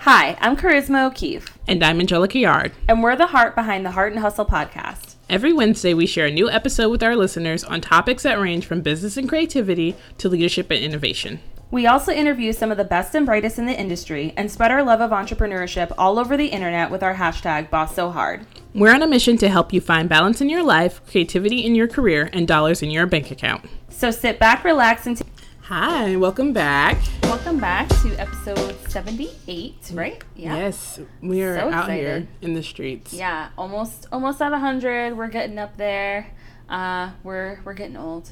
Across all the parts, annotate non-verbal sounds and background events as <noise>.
Hi, I'm Charisma O'Keefe, And I'm Angelica Yard. and we're the heart behind the Heart and Hustle podcast. Every Wednesday, we share a new episode with our listeners on topics that range from business and creativity to leadership and innovation. We also interview some of the best and brightest in the industry and spread our love of entrepreneurship all over the internet with our hashtag Boss So Hard. We're on a mission to help you find balance in your life, creativity in your career, and dollars in your bank account. So sit back, relax, and t- Hi, welcome back. welcome back to episode 78, right? Yeah. Yes, we are So out here in the streets. Yeah, almost almost at 100. We're getting up there. Uh, we're we're getting old.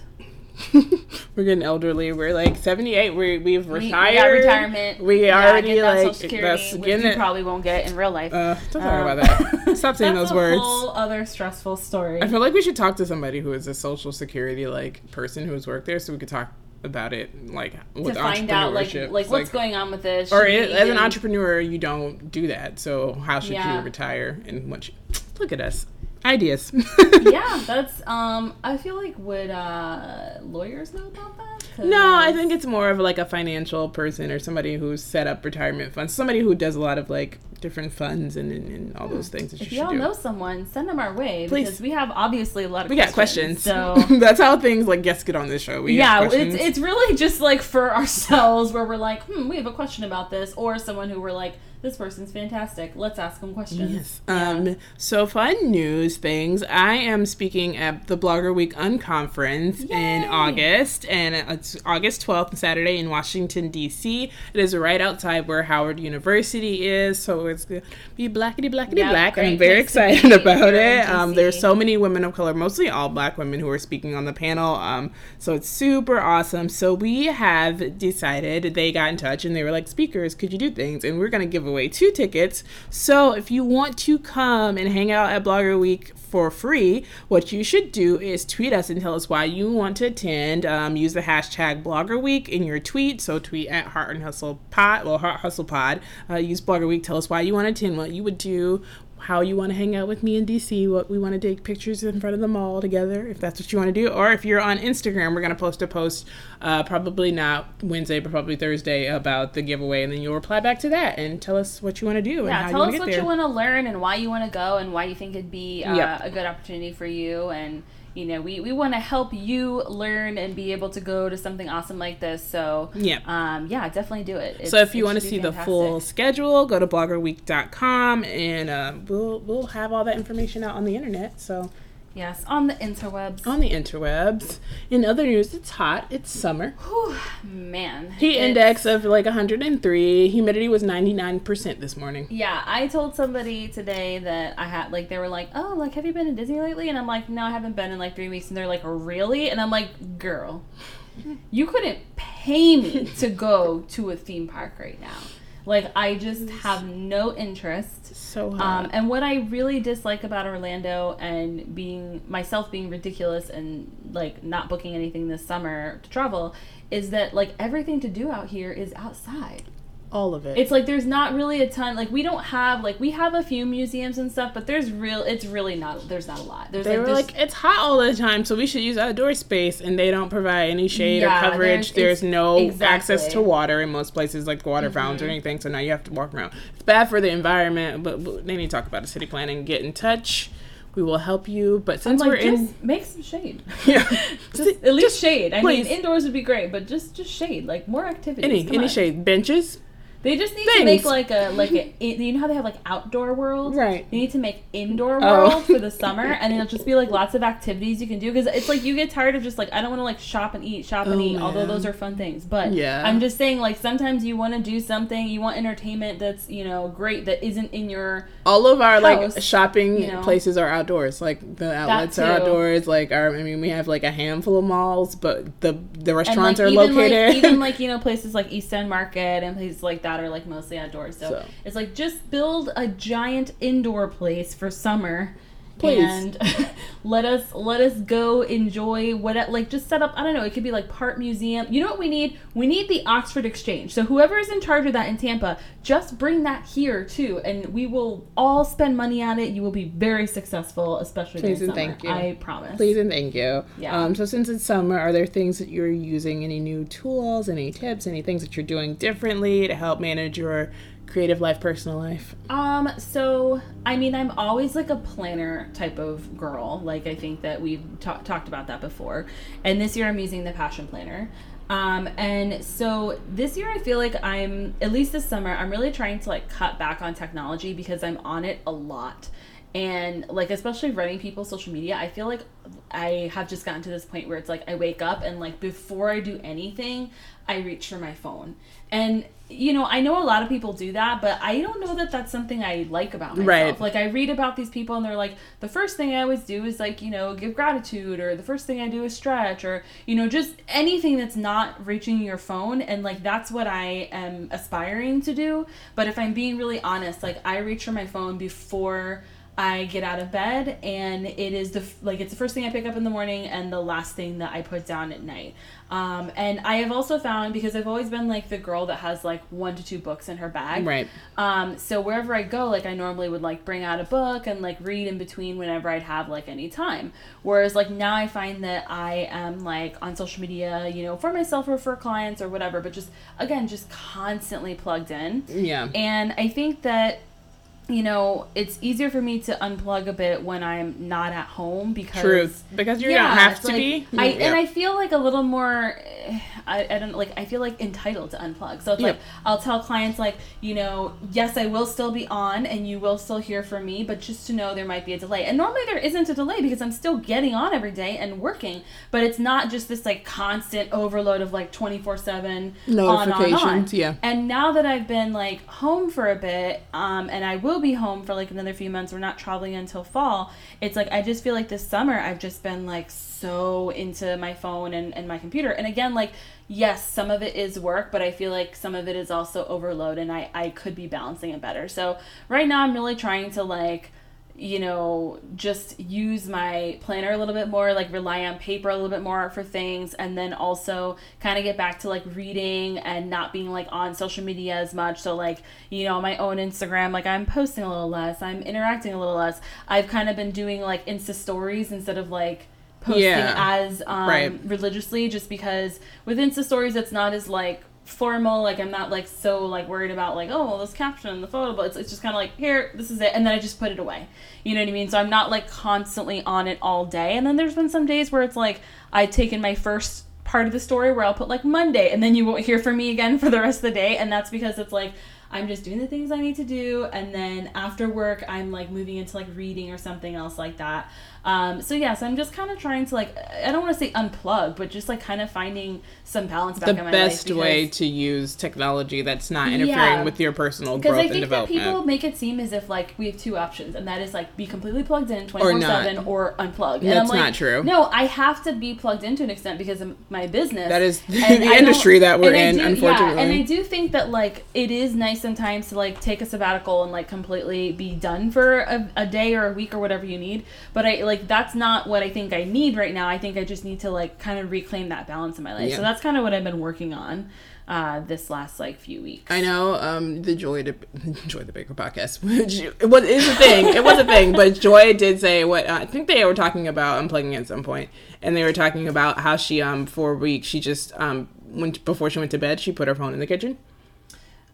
<laughs> We're getting elderly. We're like 78. We, we've We, we retired. got retirement. We Yeah, already get like Social Security, that's which getting you probably won't get in real life. Uh, don't talk Um, about that. <laughs> Stop saying That's those a words. whole other stressful story. I feel like we should talk to somebody who is a social security like person who has worked there, so we could talk about it like with to find out like entrepreneurship. like what's going on with this. Or Should i we as an entrepreneur, you don't do that. So how should Yeah. you retire and what? You, look at us, ideas. <laughs> yeah, that's um. I feel like would uh lawyers know about that? 'Cause- No, I think it's more of like a financial person or somebody who's set up retirement funds. Somebody who does a lot of like different funds and, and, and all those things that if you y'all do. know someone, send them our way Please. because we have obviously a lot of we got questions. So <laughs> that's how things like guests get on this show. We yeah, it's it's really just like for <laughs> ourselves where we're like, hmm, we have a question about this, or someone who we're like, this person's fantastic. Let's ask them questions. Yes. Yeah. Um, so fun news things. I am speaking at the Blogger Week Unconference in August, and it's August 12th, Saturday in Washington, D.C. It is right outside where Howard University is, so it's going to be blackety blackety Yeah, black. I'm very place to be excited about it. Um, there's so many women of color, mostly all black women, who are speaking on the panel. Um, so it's super awesome. So we have decided they got in touch and they were like, speakers, could you do things? And we're going to give away two tickets. So if you want to come and hang out at Blogger Week for free, what you should do is tweet us and tell us why you want to attend. Um, use the hashtag Blogger Week in your tweet. So tweet at Heart and Hustle Pod, well, Heart Hustle Pod. Uh, use Blogger Week. Tell us why you want to attend, what you would do, how you want to hang out with me in DC, what we want to take pictures in front of the mall together, if that's what you want to do. Or if you're on Instagram, we're going to post a post, uh, probably not Wednesday, but probably Thursday, about the giveaway. And then you'll reply back to that and tell us what you want to do and Yeah, tell us what there. you want to learn and why you want to go and why you think it'd be uh, Yep. a good opportunity for you. And you know, we, we want to help you learn and be able to go to something awesome like this. So Yep. um, yeah, definitely do it. So if you want to see be the full schedule, go to bloggerweek.com and uh, we'll we'll have all that information out on the internet. So yes, on the interwebs. on the interwebs. In other news, it's hot. It's summer. Whew, man, Heat it's- index of like 103. Humidity was 99% this morning. Yeah, I told somebody today that I had like they were like, "Oh, like have you been to Disney lately?" And I'm like, "No, I haven't been in like 3 weeks." And they're like, "Really?" And I'm like, "Girl, you couldn't pay me to go to a theme park right now." Like I just have no interest. So hot. Um, and what I really dislike about Orlando and being myself being ridiculous and like not booking anything this summer to travel is that like everything to do out here is outside all of it. it's like there's not really a ton like we don't have like we have a few museums and stuff but there's real it's really not there's not a lot there's they like were like, it's hot all the time, so we should use outdoor space, and they don't provide any shade Yeah, or coverage. there's- There's, no it's- access to. Mm-hmm. water in most places, like water fountains or anything. So now you have to walk around. It's bad for the environment, but, but they need to talk about the city planning. Get in touch. We will help you. But since like we're just in, make some shade <laughs> yeah, <laughs> just at least shade i please. mean indoors would be great but just just shade like more activities any Come any on. shade benches. They just need to make like a like a you know how they have like outdoor world Right. they need to make indoor Oh. world for the summer <laughs> and it'll just be like lots of activities you can do because it's like you get tired of just like i don't want to like shop and eat shop and Oh, eat although those are fun things but Yeah. i'm just saying like sometimes you want to do something you want entertainment that's you know great that isn't in your All of our like shopping you know. places are outdoors. Like the outlets are outdoors. Like our, I mean, we have like a handful of malls, but the the and restaurants like are even located. like even like <laughs> you know places like East End Market and places like that are like mostly outdoors. So, So. it's like just build a giant indoor place for summer Please. and <laughs> let us let us go enjoy what like just set up i don't know it could be like part museum you know what we need we need the oxford exchange so whoever is in charge of that in tampa just bring that here too and we will all spend money on it you will be very successful especially Please and summer thank you. i promise Please and thank you. Yeah. Um, so since it's summer, are there things that you're using? Any new tools? Any tips? Any things that you're doing differently to help manage your creative life, personal life? Um, so I mean, I'm always like a planner type of girl. Like I think that we've ta- talked about that before. And this year I'm using the Passion Planner. Um, and so this year I feel like I'm at least this summer I'm really trying to like cut back on technology because I'm on it a lot. And like especially running people's social media, I feel like I have just gotten to this point where it's like I wake up and like before I do anything, I reach for my phone. And you know, I know a lot of people do that, but I don't know that that's something I like about myself. Right. Like I read about these people and they're like, the first thing I always do is like, you know, give gratitude or the first thing I do is stretch or, you know, just anything that's not reaching your phone and like that's what I am aspiring to do. But if I'm being really honest, like I reach for my phone before I get out of bed and it is the like it's the first thing I pick up in the morning and the last thing that I put down at night. Um, and I have also found because I've always been like the girl that has like one to two books in her bag. Right. Um, so wherever I go, like I normally would like bring out a book and like read in between whenever I'd have like any time. Whereas like now I find that I am like on social media, you know, for myself or for clients or whatever, but just again just constantly plugged in. Yeah. And I think that you know, it's easier for me to unplug a bit when I'm not at home because Truth. Because you Yeah, don't have to like- be. I Yeah. and I feel like a little more. eh, I, I don't like. I feel like entitled to unplug. So it's Yep. like I'll tell clients like, you know, yes, I will still be on, and you will still hear from me, but just to know there might be a delay. And normally there isn't a delay because I'm still getting on every day and working. But it's not just this like constant overload of like twenty four seven Notifications, yeah. And now that I've been like home for a bit, um, and I will be home for like another few months. We're not traveling until fall. It's like I just feel like this summer I've just been like so into my phone and, and my computer. And again, like yes, some of it is work, but I feel like some of it is also overload and I, I could be balancing it better. So right now I'm really trying to like you know, just use my planner a little bit more, like rely on paper a little bit more for things, and then also kind of get back to like reading and not being like on social media as much. So, like, you know, my own Instagram, like I'm posting a little less, I'm interacting a little less. I've kind of been doing like Insta stories instead of like posting Yeah. as um, Right. religiously, just because with Insta stories, it's not as like formal like i'm not like so like worried about like oh well, this caption in the photo but it's, it's just kind of like here this is it and then i just put it away. You know what i mean? So i'm not like constantly on it all day and then there's been some days where it's like i've taken my first part of the story where i'll put like monday and then you won't hear from me again for the rest of the day and that's because it's like i'm just doing the things i need to do and then after work i'm like moving into like reading or something else like that um, so yes i'm just kind of trying to like i don't want to say unplug but just like kind of finding some balance back the in my best life way to use technology that's not interfering Yeah. with your personal because growth I and think that development. people make it seem as if like we have two options, and that is like be completely plugged in twenty four seven or unplug. And That's I'm like, not true. No, I have to be plugged in to an extent because of my business. That is <laughs> the I industry that we're in, do- unfortunately. Yeah, and I do think that like it is nice sometimes to like take a sabbatical and like completely be done for a, a day or a week or whatever you need. But I like that's not what I think I need right now. I think I just need to like kind of reclaim that balance in my life. Yeah. So that's kind of what I've been working on uh, this last like few weeks. I know um, the Joy to <laughs> Joy the Baker podcast, <laughs> which it was is a thing. It was a thing, but Joy did say what I think they were talking about unplugging at some point, and they were talking about how she um for a week she just um went before she went to bed she put her phone in the kitchen.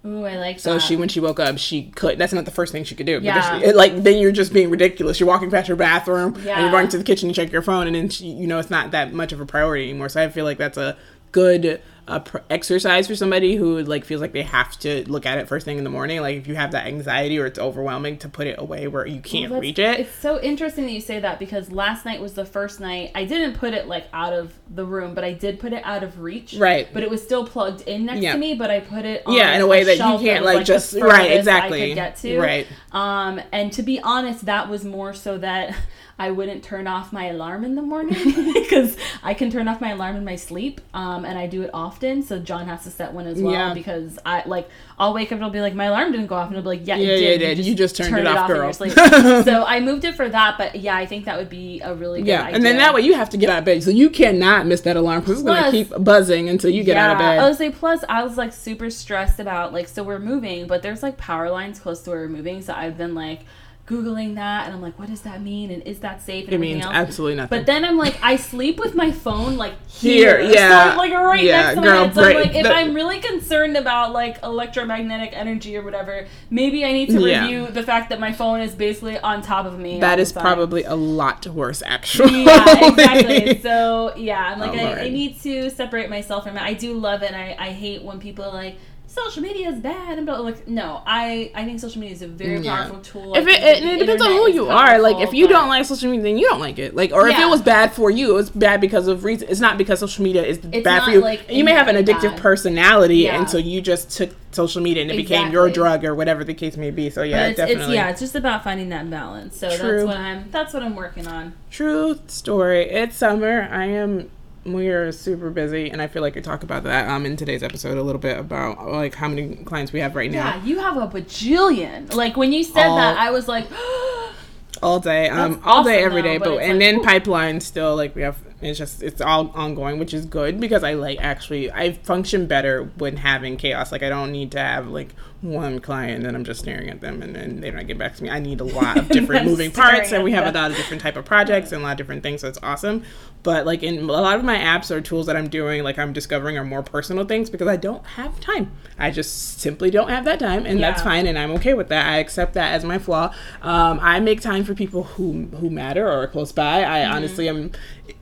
Ooh, I like So that. she when she woke up she could. That's not the first thing she could do. Yeah. She, it, like then you're just being ridiculous. You're walking past your bathroom and you're going to the kitchen to check your phone, and then she, you know it's not that much of a priority anymore. So I feel like that's a good uh, pr- exercise for somebody who like feels like they have to look at it first thing in the morning. Like if you have that anxiety or it's overwhelming, to put it away where you can't Well, reach it. It's so interesting that you say that because last night was the first night I didn't put it like out of the room, but I did put it out of reach. Right. But it was still plugged in next Yeah. to me, but I put it on Yeah, in a way that you can't, was, like, just- right, exactly. get to. Right. Um, and to be honest, that was more so that I wouldn't turn off my alarm in the morning <laughs> because I can turn off my alarm in my sleep, um, and I do it often. So John has to set one as well Yeah. because I like I'll wake up and it'll be like my alarm didn't go off, and it'll be like yeah, Yeah, it yeah, did. it did. You just turned it off, in your girl. <laughs> so I moved it for that, but yeah, I think that would be a really good Yeah, idea. and then that way you have to get out of bed, so you cannot miss that alarm because it's gonna keep buzzing until you get out of bed. I was like, plus I was like super stressed about like so we're moving, but there's like power lines close to where we're moving, so I've been like googling that, and I'm like, what does that mean? And is that safe? And It everything means else. absolutely nothing. But then I'm like, I sleep with my phone like here, Here, yeah. so, like right Yeah, next to my head. So I'm like, if The- I'm really concerned about like electromagnetic energy or whatever, maybe I need to Yeah. review the fact that my phone is basically on top of me. that is probably a lot worse, actually. yeah, exactly. <laughs> So yeah, I'm like, Oh, I, I need to separate myself from it. I do love it. And I, I hate when people like social media is bad and blah, like no, I I think social media is a very Yeah. powerful tool. if it, think it, the it depends on who who is you are. Like, if you but- don't like social media, then you don't like it. Like, or if Yeah. it was bad for you, it's bad because of reason. It's not because social media is It's bad not, for you. like, you may have an addictive bad. personality, Yeah. and so you just took social media and it became your drug or whatever the case may be. So yeah, it's, definitely. it's yeah, it's just about finding that balance. So True. that's what I'm that's what I'm working on. True story. It's summer. I am. We are super busy, and I feel like I talk about that um in today's episode a little bit about like how many clients we have right now. Yeah, you have a bajillion. Like when you said All- that, I was like, <gasps> all day um all day awesome, every though, day but but, and like, then pipeline still like we have it's just it's all ongoing which is good because i like actually i function better when having chaos like i don't need to have like one client and i'm just staring at them and then they don't get back to me. I need a lot of <laughs> different moving parts and we have a lot of different type of projects and a lot of different things so it's awesome. But like in a lot of my apps or tools that i'm doing like i'm discovering are more personal things because i don't have time. I just simply don't have that time and that's fine and i'm okay with that. I accept that as my flaw. Um, i make time for people who who matter or are close by. I Mm-hmm. honestly am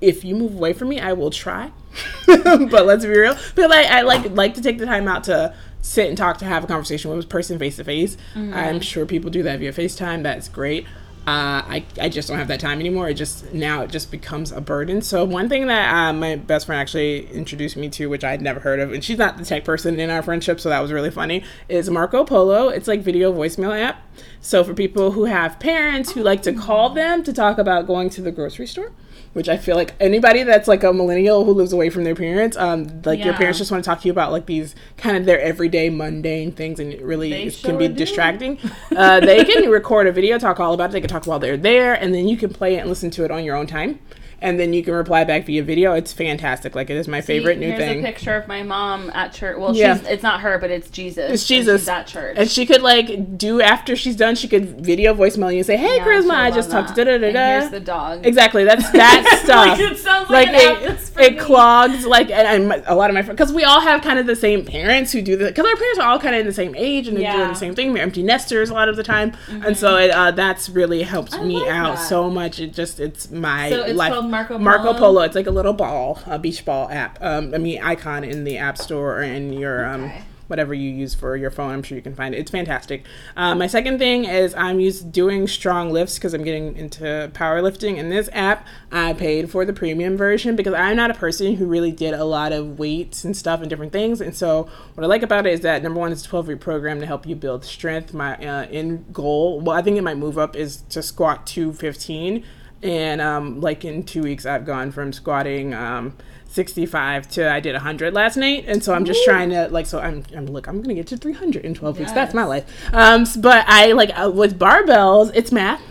if you move away from me i will try. <laughs> But let's be real. But like i like like to take the time out to sit and talk to have a conversation with a person face to face. Mm-hmm. i'm sure people do that via facetime. That's great uh, I, I just don't have that time anymore. It just now it just becomes a burden. So one thing that uh, my best friend actually introduced me to, which I'd never heard of, and she's not the tech person in our friendship, so that was really funny, is Marco Polo. It's like video voicemail app. So for people who have parents who like to call them to talk about going to the grocery store, which I feel like anybody that's like a millennial who lives away from their parents, um, like your parents just want to talk to you about like these kind of their everyday mundane things, and it really They can be do. distracting. uh, they can record a video, talk all about it. They can talk while they're there, and then you can play it and listen to it on your own time. And then you can reply back via video. It's fantastic. Like it is my favorite new thing. Here's a picture of my mom at church. Well, Yeah. she's it's not her, but it's Jesus. It's Jesus. she's at church. And she could like do after she's done, she could video voicemail you and say, "Hey, Yeah, Charisma, I just talked to da da da da." Here's the dog. Exactly. That's <laughs> that stuff. like it sounds like, like it, it me. clogs like and, and a lot of my friends because we all have kind of the same parents who do that because our parents are all kind of in the same age and they're doing the same thing they're empty nesters a lot of the time and so it, uh, that's really helped I me like out that. so much it just it's my So it's life Marco Marco Polo? Polo it's like a little ball a beach ball app um, I mean icon in the app store or in your um, Okay. whatever you use for your phone. I'm sure you can find it. It's fantastic. Uh, my second thing is I'm used doing StrongLifts because I'm getting into powerlifting. And this app, I paid for the premium version because I'm not a person who really did a lot of weights and stuff and different things. And so what I like about it is that number one, it's a 12 week program to help you build strength. My uh, end goal, well, I think it might move up is to squat 215 and um, like in two weeks i've gone from squatting um, 65 to i did 100 last night. And so i'm just trying to like so i'm, I'm look i'm gonna get to 300 in 12 weeks. That's my life. Um but i like uh, with barbells it's math. <laughs>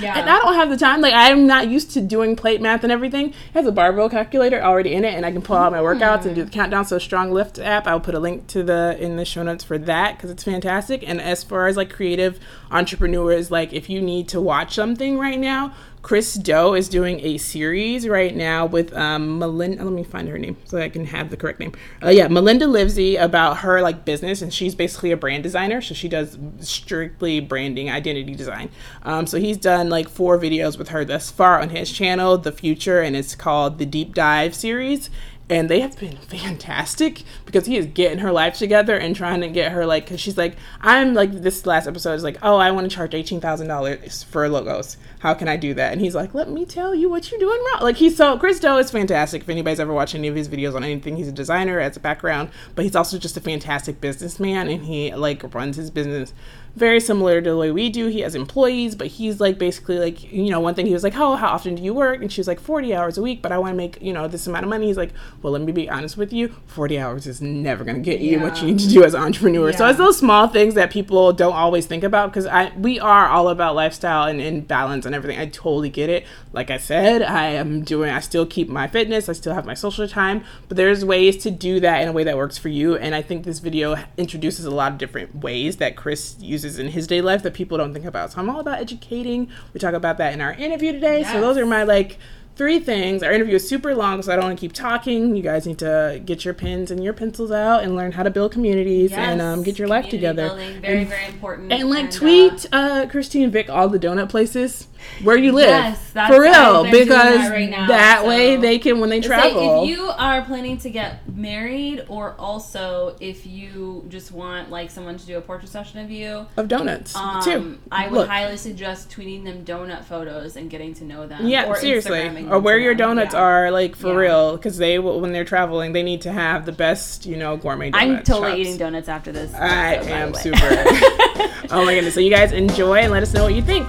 Yeah. and i don't have the time. Like i'm not used to doing plate math and everything. It has a barbell calculator already in it and i can pull out my workouts and do the countdown. So StrongLift app i'll put a link to the in the show notes for that because it's fantastic. And as far as like creative entrepreneurs like if you need to watch something right now Chris Do is doing a series right now with um, Melinda. Let me find her name so I can have the correct name. Uh, yeah, Melinda Livsey about her like business, and she's basically a brand designer, so she does strictly branding, identity design. Um, so he's done like four videos with her thus far on his channel, The Futur, and it's called the Deep Dive series and they have been <laughs> fantastic because he is getting her life together and trying to get her like because she's like i'm like this last episode is like oh i want to charge $18000 for logos. How can i do that? And he's like let me tell you what you're doing wrong. Like he's so chris do is fantastic. If anybody's ever watched any of his videos on anything he's a designer as a background but he's also just a fantastic businessman and he like runs his business very similar to the way we do. He has employees, but he's like basically like, you know, one thing he was like, Oh, how often do you work? And she was like, 40 hours a week, but I want to make, you know, this amount of money. He's like, Well, let me be honest with you 40 hours is never going to get you what you need to do as an entrepreneur. So it's those small things that people don't always think about because I we are all about lifestyle and, and balance and everything. I totally get it. Like I said, I am doing, I still keep my fitness, I still have my social time, but there's ways to do that in a way that works for you. And I think this video introduces a lot of different ways that Chris uses uses in his day life that people don't think about. So I'm all about educating. We talk about that in our interview today. Yes. So those are my like three things. Our interview is super long, so I don't want to keep talking. You guys need to get your pens and your pencils out and learn how to build communities and um, get your life together. building, very, and, very important. and like uh, tweet uh, Christine Vic all the donut places where you live Yes, that's- for real I've been doing because that right now, that way they can when they travel. If you are planning to get married, or also if you just want like someone to do a portrait session of you, of donuts um, too. I would Look. highly suggest tweeting them donut photos and getting to know them. Yeah, seriously. Or where your donuts Yeah. are, like for Yeah. real, because they will when they're traveling, they need to have the best, you know, gourmet. I'm totally shops. eating donuts after this. I episode, am super. <laughs> oh my goodness! So you guys enjoy and let us know what you think.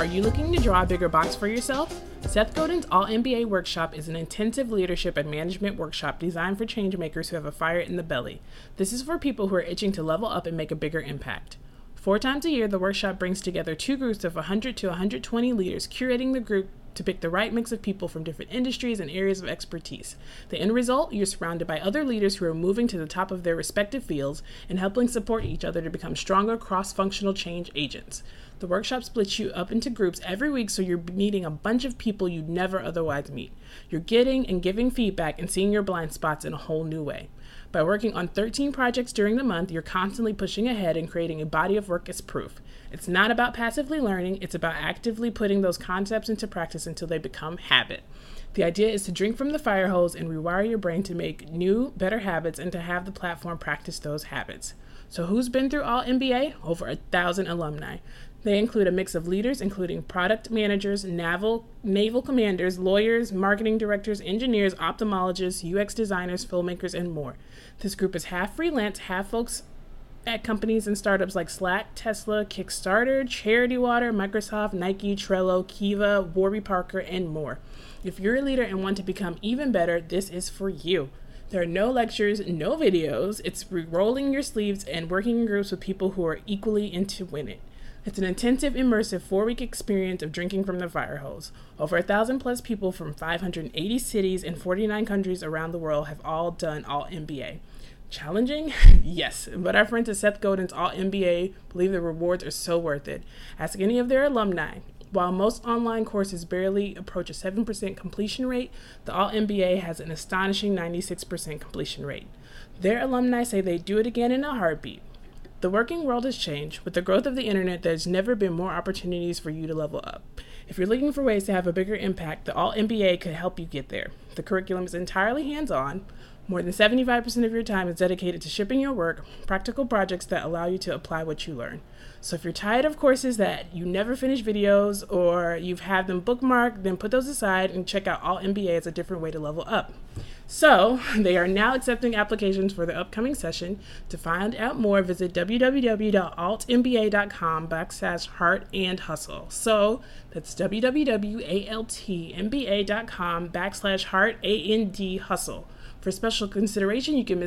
Are you looking to draw a bigger box for yourself? Seth Godin's altMBA Workshop is an intensive leadership and management workshop designed for change makers who have a fire in the belly. This is for people who are itching to level up and make a bigger impact. Four times a year, the workshop brings together two groups of 100 to 120 leaders, curating the group to pick the right mix of people from different industries and areas of expertise. The end result, you're surrounded by other leaders who are moving to the top of their respective fields and helping support each other to become stronger cross functional change agents. The workshop splits you up into groups every week so you're meeting a bunch of people you'd never otherwise meet. You're getting and giving feedback and seeing your blind spots in a whole new way. By working on 13 projects during the month, you're constantly pushing ahead and creating a body of work as proof. It's not about passively learning, it's about actively putting those concepts into practice until they become habit. The idea is to drink from the fire hose and rewire your brain to make new, better habits and to have the platform practice those habits. So, who's been through altMBA? Over a thousand alumni. They include a mix of leaders, including product managers, naval, naval commanders, lawyers, marketing directors, engineers, ophthalmologists, UX designers, filmmakers, and more. This group is half freelance, half folks at companies and startups like Slack, Tesla, Kickstarter, Charity Water, Microsoft, Nike, Trello, Kiva, Warby Parker, and more. If you're a leader and want to become even better, this is for you. There are no lectures, no videos. It's rolling your sleeves and working in groups with people who are equally into win it. It's an intensive, immersive four week experience of drinking from the fire hose. Over a thousand plus people from 580 cities and 49 countries around the world have all done altMBA. Challenging? <laughs> yes, but our friends at Seth Godin's altMBA believe the rewards are so worth it. Ask any of their alumni. While most online courses barely approach a 7% completion rate, the altMBA has an astonishing 96% completion rate. Their alumni say they do it again in a heartbeat. The working world has changed. With the growth of the internet, there's never been more opportunities for you to level up. If you're looking for ways to have a bigger impact, the altMBA could help you get there. The curriculum is entirely hands on. More than 75% of your time is dedicated to shipping your work, practical projects that allow you to apply what you learn. So if you're tired of courses that you never finish videos or you've had them bookmarked, then put those aside and check out altMBA as a different way to level up. So, <laughs> they are now accepting applications for the upcoming session. To find out more, visit www.altmba.com backslash heart and hustle. So, that's www.altmba.com backslash heart and hustle. For special consideration, you can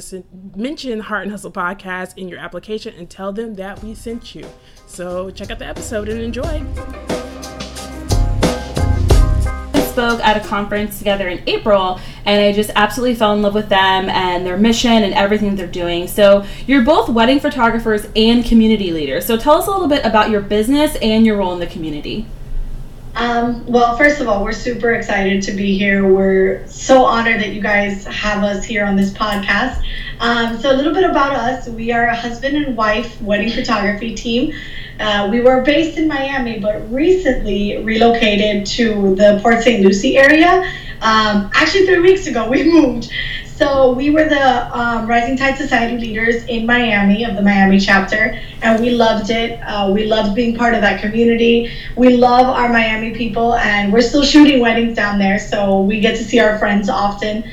mention Heart and Hustle Podcast in your application and tell them that we sent you. So, check out the episode and enjoy. I spoke at a conference together in April, and I just absolutely fell in love with them and their mission and everything they're doing. So, you're both wedding photographers and community leaders. So, tell us a little bit about your business and your role in the community. Um, well, first of all, we're super excited to be here. We're so honored that you guys have us here on this podcast. Um, so, a little bit about us we are a husband and wife wedding photography team. Uh, we were based in Miami, but recently relocated to the Port St. Lucie area. Um, actually, three weeks ago, <laughs> we moved. So we were the um, Rising Tide Society leaders in Miami of the Miami chapter, and we loved it. Uh, we loved being part of that community. We love our Miami people, and we're still shooting weddings down there, so we get to see our friends often.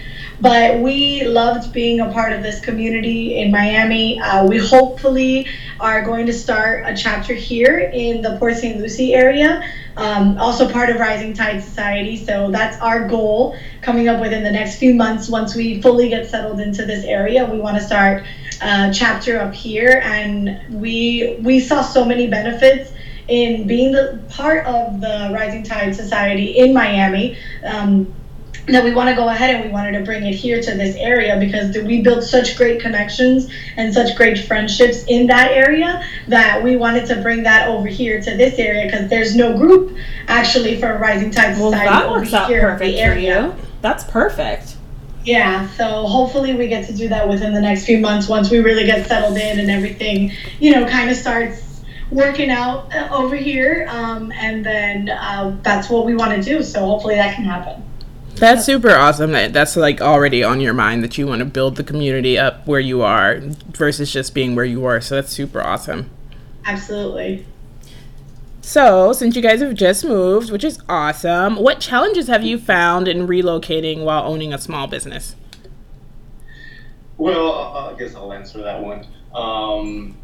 But we loved being a part of this community in Miami. Uh, we hopefully are going to start a chapter here in the Port St. Lucie area, um, also part of Rising Tide Society. So that's our goal coming up within the next few months. Once we fully get settled into this area, we want to start a chapter up here. And we we saw so many benefits in being the part of the Rising Tide Society in Miami. Um, that we want to go ahead and we wanted to bring it here to this area because we built such great connections and such great friendships in that area that we wanted to bring that over here to this area because there's no group actually for Rising Tide Well, Society that over works out here in perfect the for area. you. That's perfect. Yeah, so hopefully we get to do that within the next few months once we really get settled in and everything, you know, kind of starts working out uh, over here. Um, and then uh, that's what we want to do. So hopefully that can happen. That's super awesome. That that's like already on your mind that you want to build the community up where you are versus just being where you are. So that's super awesome. Absolutely. So, since you guys have just moved, which is awesome, what challenges have you found in relocating while owning a small business? Well, uh, I guess I'll answer that one. Um,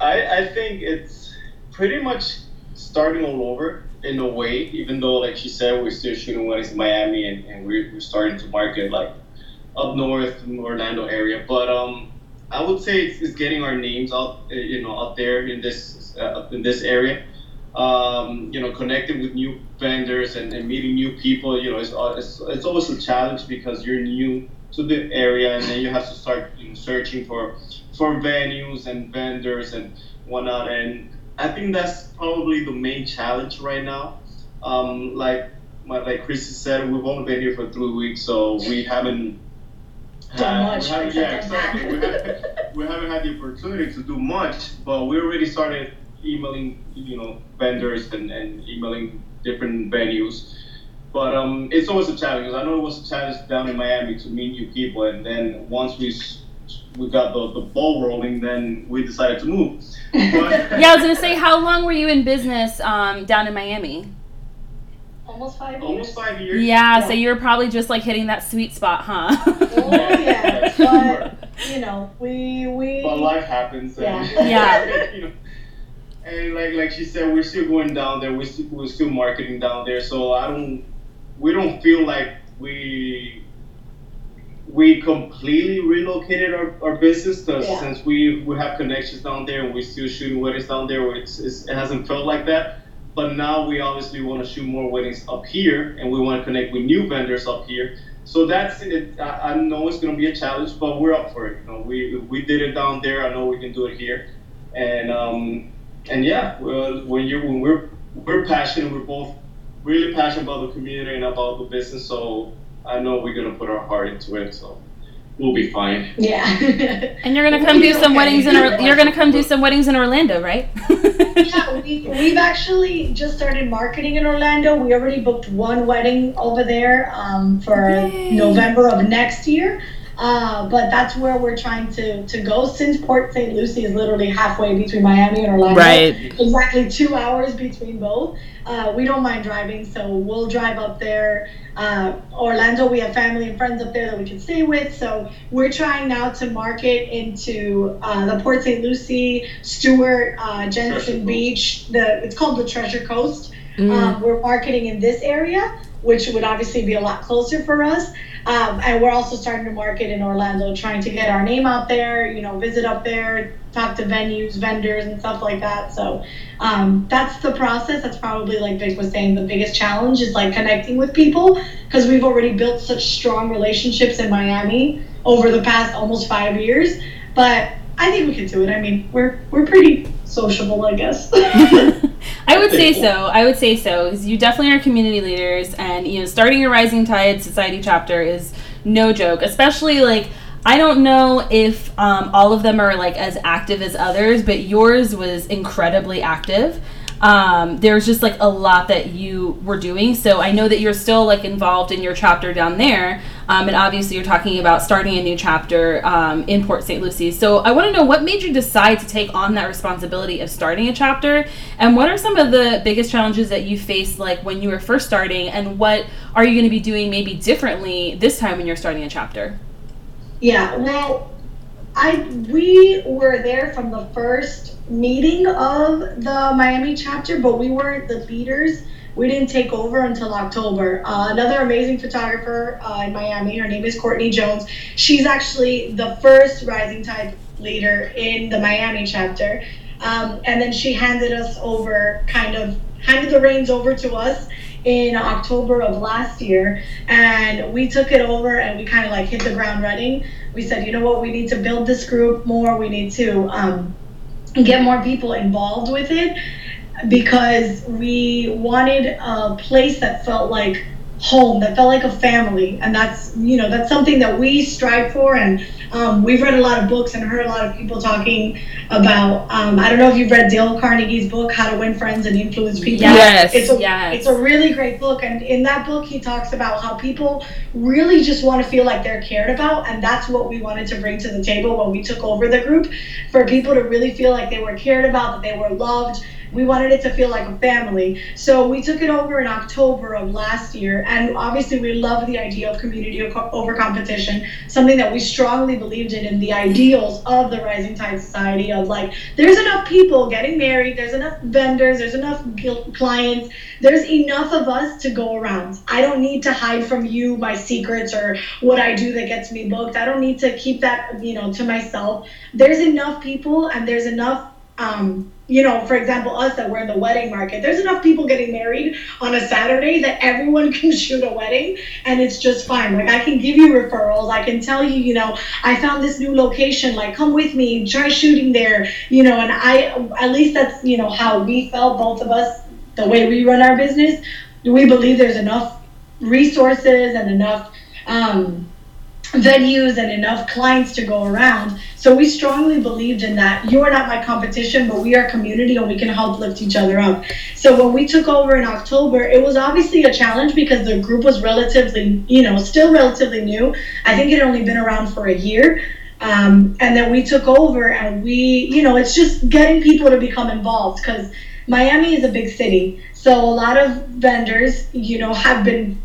I, I think it's pretty much starting all over in a way, even though, like she said, we're still shooting weddings in Miami and, and we're, we're starting to market like up north Orlando area. But um, I would say it's, it's getting our names out, uh, you know, out there in this uh, in this area. Um, you know, connecting with new vendors and, and meeting new people. You know, it's, uh, it's it's always a challenge because you're new to the area and then you have to start you know, searching for for venues and vendors and whatnot. And I think that's probably the main challenge right now. Um, like my, like Chrissy said, we've only been here for three weeks, so we haven't Done much, we haven't- yeah, exactly. We haven't, we haven't had the opportunity to do much, but we already started emailing, you know, vendors and, and emailing different venues. But um, it's always a challenge. I know it was a challenge down in Miami to meet new people, and then once we we got the, the ball rolling, then we decided to move. <laughs> But, Yeah, I was gonna say, how long were you in business um, down in Miami? Almost five years. almost five years. Yeah, so you were probably just like hitting that sweet spot, huh? Oh yeah, <laughs> but you know, we we. But life happens. And, Yeah. <laughs> Yeah. you know, and like like she said, we're still going down there. We're still, we're still marketing down there. So I don't. We don't feel like we we completely relocated our, our business Yeah. since we we have connections down there and we're still shooting weddings down there. It's, it's, it hasn't felt like that. But now we obviously want to shoot more weddings up here, and we want to connect with new vendors up here. So that's it. I, I know it's going to be a challenge, but we're up for it. You know, we we did it down there. I know we can do it here, and um, and yeah, when you when we're we're passionate, we're both really passionate about the community and about the business. So I know we're gonna put our heart into it. So we'll be fine. Yeah. <laughs> And you're gonna come do some weddings in or- you're gonna come do <laughs> some weddings in Orlando, right? yeah, we, we've actually just started marketing in Orlando. We already booked one wedding over there um, for Yay. November of next year. Uh, but that's where we're trying to, to go since Port St. Lucie is literally halfway between Miami and Orlando. Right. Exactly two hours between both. Uh, we don't mind driving, so we'll drive up there. Uh, Orlando, we have family and friends up there that we can stay with. So we're trying now to market into uh, the Port St. Lucie, Stuart, uh, Treasure Jensen Beach. The it's called the Treasure Coast. Mm. Um, we're marketing in this area, which would obviously be a lot closer for us. Um, and we're also starting to market in Orlando, trying to get our name out there, you know, visit up there, talk to venues, vendors, and stuff like that. So um, that's the process. That's probably, like Vic was saying, the biggest challenge is like connecting with people because we've already built such strong relationships in Miami over the past almost five years. But I think we could do it. I mean, we're we're pretty sociable, I guess. <laughs> <laughs> I would say so. I would say so. 'cause you definitely are community leaders, and you know, starting a Rising Tide Society chapter is no joke. Especially like I don't know if um, all of them are like as active as others, but yours was incredibly active. Um, there's just like a lot that you were doing. So I know that you're still like involved in your chapter down there, um, and obviously you're talking about starting a new chapter um, in Port St. Lucie. So I want to know what made you decide to take on that responsibility of starting a chapter, and what are some of the biggest challenges that you faced like when you were first starting, and what are you going to be doing maybe differently this time when you're starting a chapter? Yeah, well, I we were there from the first meeting of the Miami chapter, but we weren't the leaders. We didn't take over until October. Uh, another amazing photographer uh, in Miami, her name is Courtney Jones. She's actually the first Rising Tide leader in the Miami chapter. Um, and then she handed us over, kind of handed the reins over to us in October of last year, and we took it over and we kind of like hit the ground running. We said, you know what, we need to build this group more. We need to um, get more people involved with it because we wanted a place that felt like home that felt like a family. And that's you know that's something that we strive for and um, we've read a lot of books and heard a lot of people talking about um, i don't know if you've read dale carnegie's book how to win friends and influence people. Yes. It's a, yes. it's a really great book and in that book he talks about how people really just want to feel like they're cared about and that's what we wanted to bring to the table when we took over the group for people to really feel like they were cared about that they were loved we wanted it to feel like a family. So we took it over in October of last year. And obviously, we love the idea of community over competition, something that we strongly believed in, in the ideals of the Rising Tide Society of like, there's enough people getting married, there's enough vendors, there's enough clients, there's enough of us to go around. I don't need to hide from you my secrets or what I do that gets me booked. I don't need to keep that, you know, to myself. There's enough people and there's enough um, you know, for example, us that we're in the wedding market, there's enough people getting married on a Saturday that everyone <laughs> can shoot a wedding and it's just fine. Like I can give you referrals. I can tell you, you know, I found this new location, like come with me, try shooting there, you know, and I at least that's, you know, how we felt both of us, the way we run our business. We believe there's enough resources and enough um venues and enough clients to go around. So we strongly believed in that. You are not my competition, but we are community and we can help lift each other up. So when we took over in October, it was obviously a challenge because the group was relatively, you know, still relatively new. I think it had only been around for a year. Um, and then we took over and we, you know, it's just getting people to become involved because Miami is a big city. So a lot of vendors, you know, have been,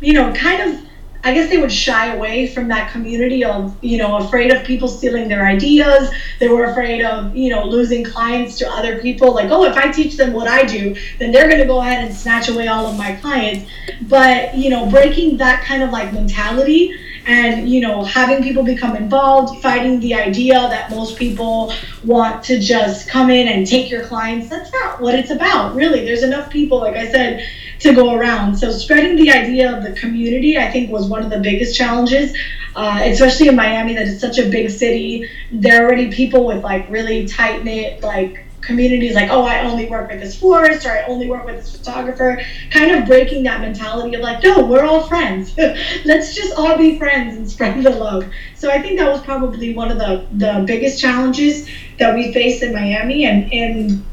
you know, kind of I guess they would shy away from that community of, you know, afraid of people stealing their ideas. They were afraid of, you know, losing clients to other people. Like, oh, if I teach them what I do, then they're going to go ahead and snatch away all of my clients. But, you know, breaking that kind of like mentality and you know having people become involved fighting the idea that most people want to just come in and take your clients that's not what it's about really. There's enough people like i said to go around. So spreading the idea of the community i think was one of the biggest challenges uh, especially in miami that is such a big city. There are already people with like really tight knit like communities like, oh, I only work with this florist or I only work with this photographer, kind of breaking that mentality of like, no, we're all friends. <laughs> Let's just all be friends and spread the love. So I think that was probably one of the, the biggest challenges that we faced in Miami and in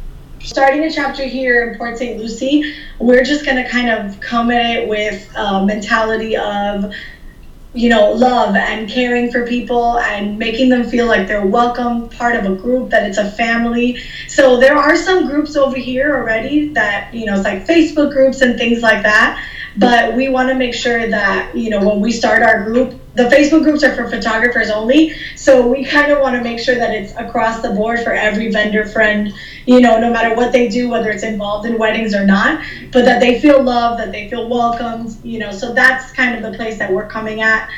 starting a chapter here in Port St. Lucie, we're just going to kind of come at it with a mentality of you know, love and caring for people and making them feel like they're welcome, part of a group, that it's a family. So there are some groups over here already that, you know, it's like Facebook groups and things like that. But we want to make sure that, you know, when we start our group, the Facebook groups are for photographers only. So we kind of want to make sure that it's across the board for every vendor friend, you know, no matter what they do, whether it's involved in weddings or not, but that they feel loved, that they feel welcomed, you know. So that's kind of the place that we're coming at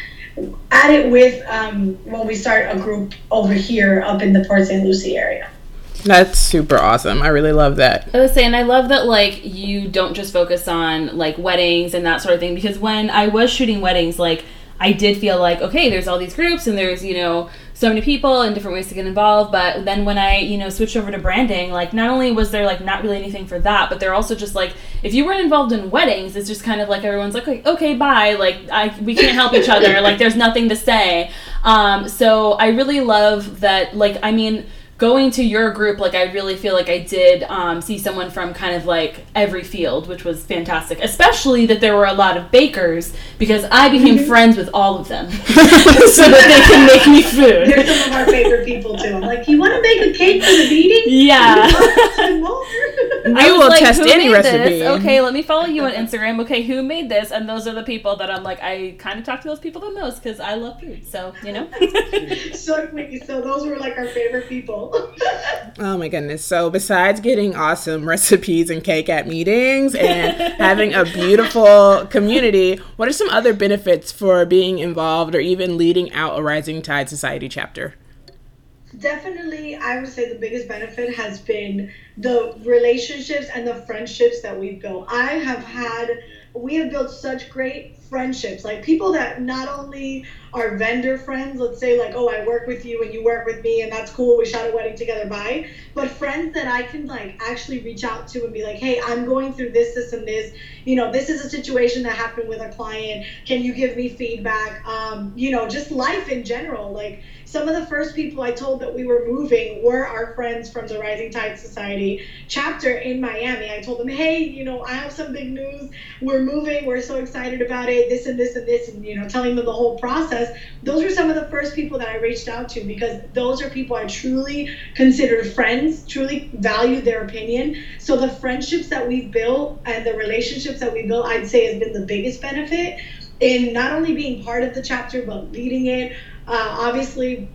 at it with um, when we start a group over here up in the Port St. Lucie area. That's super awesome. I really love that. I was saying, I love that like you don't just focus on like weddings and that sort of thing because when I was shooting weddings, like I did feel like okay, there's all these groups and there's you know so many people and different ways to get involved. But then when I you know switched over to branding, like not only was there like not really anything for that, but they're also just like if you weren't involved in weddings, it's just kind of like everyone's like okay, okay bye, like I we can't help each other, like there's nothing to say. Um, so I really love that. Like I mean going to your group, like I really feel like I did um, see someone from kind of like every field, which was fantastic. Especially that there were a lot of bakers because I became mm-hmm. friends with all of them, <laughs> <laughs> so that they can make me food. They're some of our favorite people too. I'm like, you want to make a cake for the meeting? Yeah. <laughs> I will like, test any recipe. This? Okay, let me follow you on Instagram. Okay, who made this? And those are the people that I'm like, I kind of talk to those people the most because I love food. So you know. so so those were like our favorite people oh my goodness. So, besides getting awesome recipes and cake at meetings and <laughs> having a beautiful community, what are some other benefits for being involved or even leading out a Rising Tide Society chapter? definitely i would say the biggest benefit has been the relationships and the friendships that we've built i have had we have built such great friendships like people that not only are vendor friends let's say like oh i work with you and you work with me and that's cool we shot a wedding together bye but friends that i can like actually reach out to and be like hey i'm going through this this and this you know this is a situation that happened with a client can you give me feedback um, you know just life in general like some of the first people I told that we were moving were our friends from the Rising Tide Society chapter in Miami. I told them, hey, you know, I have some big news. We're moving. We're so excited about it. This and this and this, and you know, telling them the whole process. Those were some of the first people that I reached out to because those are people I truly considered friends, truly valued their opinion. So the friendships that we've built and the relationships that we built, I'd say, has been the biggest benefit in not only being part of the chapter but leading it uh, obviously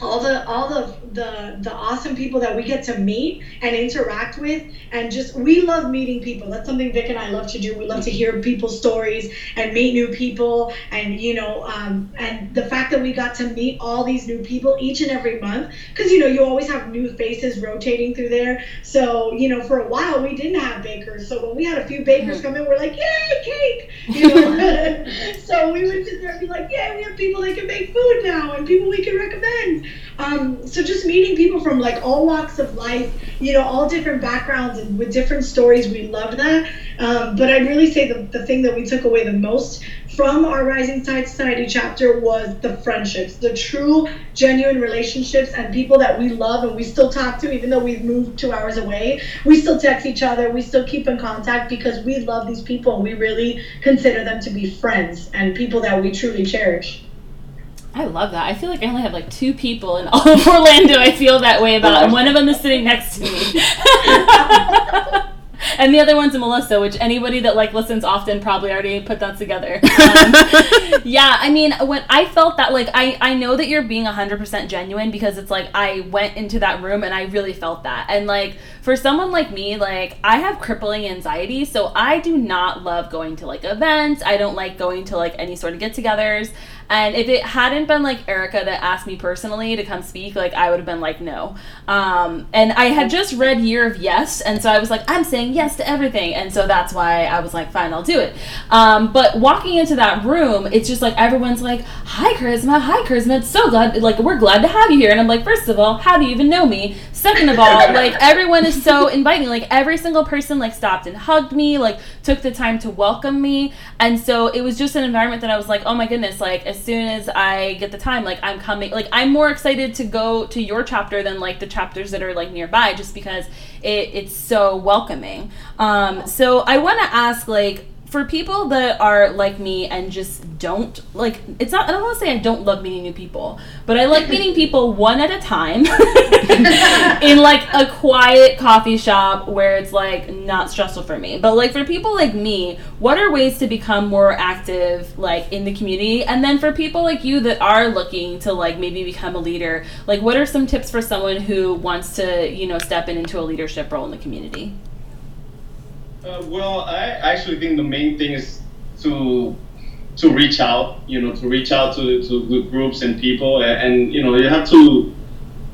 all the all the, the the awesome people that we get to meet and interact with. And just we love meeting people. That's something vic and i love to do. We love to hear people's stories and meet new people. And you know um, and the fact that we got to meet all these new people each and every month because you know you always have new faces rotating through there. So you know for a while we didn't have bakers. So when we had a few bakers mm-hmm. come in we're like yay cake! You know? <laughs> So we would sit there and be like yeah we have people that can make food now and people we can recommend um, so just meeting people from like all walks of life, you know, all different backgrounds and with different stories, we loved that. Um, but I'd really say the, the thing that we took away the most from our Rising Tide Society chapter was the friendships, the true, genuine relationships, and people that we love and we still talk to, even though we've moved two hours away. We still text each other, we still keep in contact because we love these people and we really consider them to be friends and people that we truly cherish. I love that. I feel like I only have like two people in all of Orlando I feel that way about, and one of them is sitting next to me. <laughs> and the other one's Melissa, which anybody that like listens often probably already put that together. <laughs> Um, yeah, I mean, when I felt that, like, I I know that you're being hundred percent genuine because it's like I went into that room and I really felt that, and like for someone like me, like I have crippling anxiety, so I do not love going to like events. I don't like going to like any sort of get-togethers. And if it hadn't been like Erica that asked me personally to come speak, like I would have been like, no. Um, and I had just read Year of Yes, and so I was like, I'm saying yes to everything. And so that's why I was like, fine, I'll do it. Um, but walking into that room, it's just like everyone's like, hi, Charisma, hi, Charisma. It's so glad, like, we're glad to have you here. And I'm like, first of all, how do you even know me? Second of all, like, <laughs> everyone is so inviting. Like, every single person, like, stopped and hugged me, like, took the time to welcome me. And so it was just an environment that I was like, oh my goodness, like, as soon as I get the time, like I'm coming, like I'm more excited to go to your chapter than like the chapters that are like nearby, just because it, it's so welcoming. Um, so I want to ask, like, for people that are like me and just don't like it's not I don't want to say I don't love meeting new people, but I like meeting people one at a time <laughs> in like a quiet coffee shop where it's like not stressful for me. But like for people like me, what are ways to become more active like in the community? And then for people like you that are looking to like maybe become a leader, like what are some tips for someone who wants to, you know, step in into a leadership role in the community? Uh, well, I actually think the main thing is to to reach out. You know, to reach out to to groups and people, and, and you know, you have to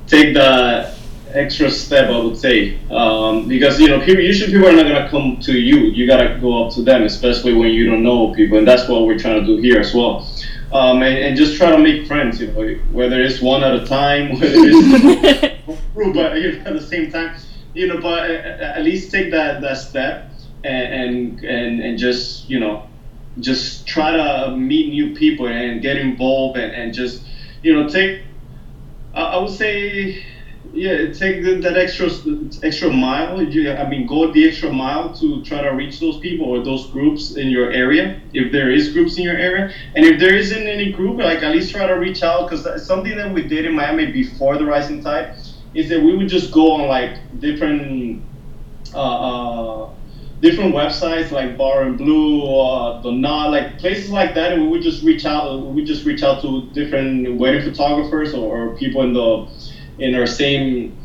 take the extra step, I would say, um, because you know, people, usually people are not gonna come to you. You gotta go up to them, especially when you don't know people, and that's what we're trying to do here as well. Um, and, and, just try to make friends, you know, whether it's one at a time, <laughs> whether it's <laughs> group, but you know, at the same time, you know, but at least take that that step and and and just you know just try to meet new people and get involved and, and just you know take I would say yeah take that extra extra mile. I mean go the extra mile to try to reach those people or those groups in your area if there is groups in your area. And if there isn't any group like at least try to reach out because something that we did in Miami before the rising tide is that we would just go on like different uh, uh, different websites like Borrowed and Blue or the Knot, like places like that, and we would just reach out. We just reach out to different wedding photographers or, or people in the in our same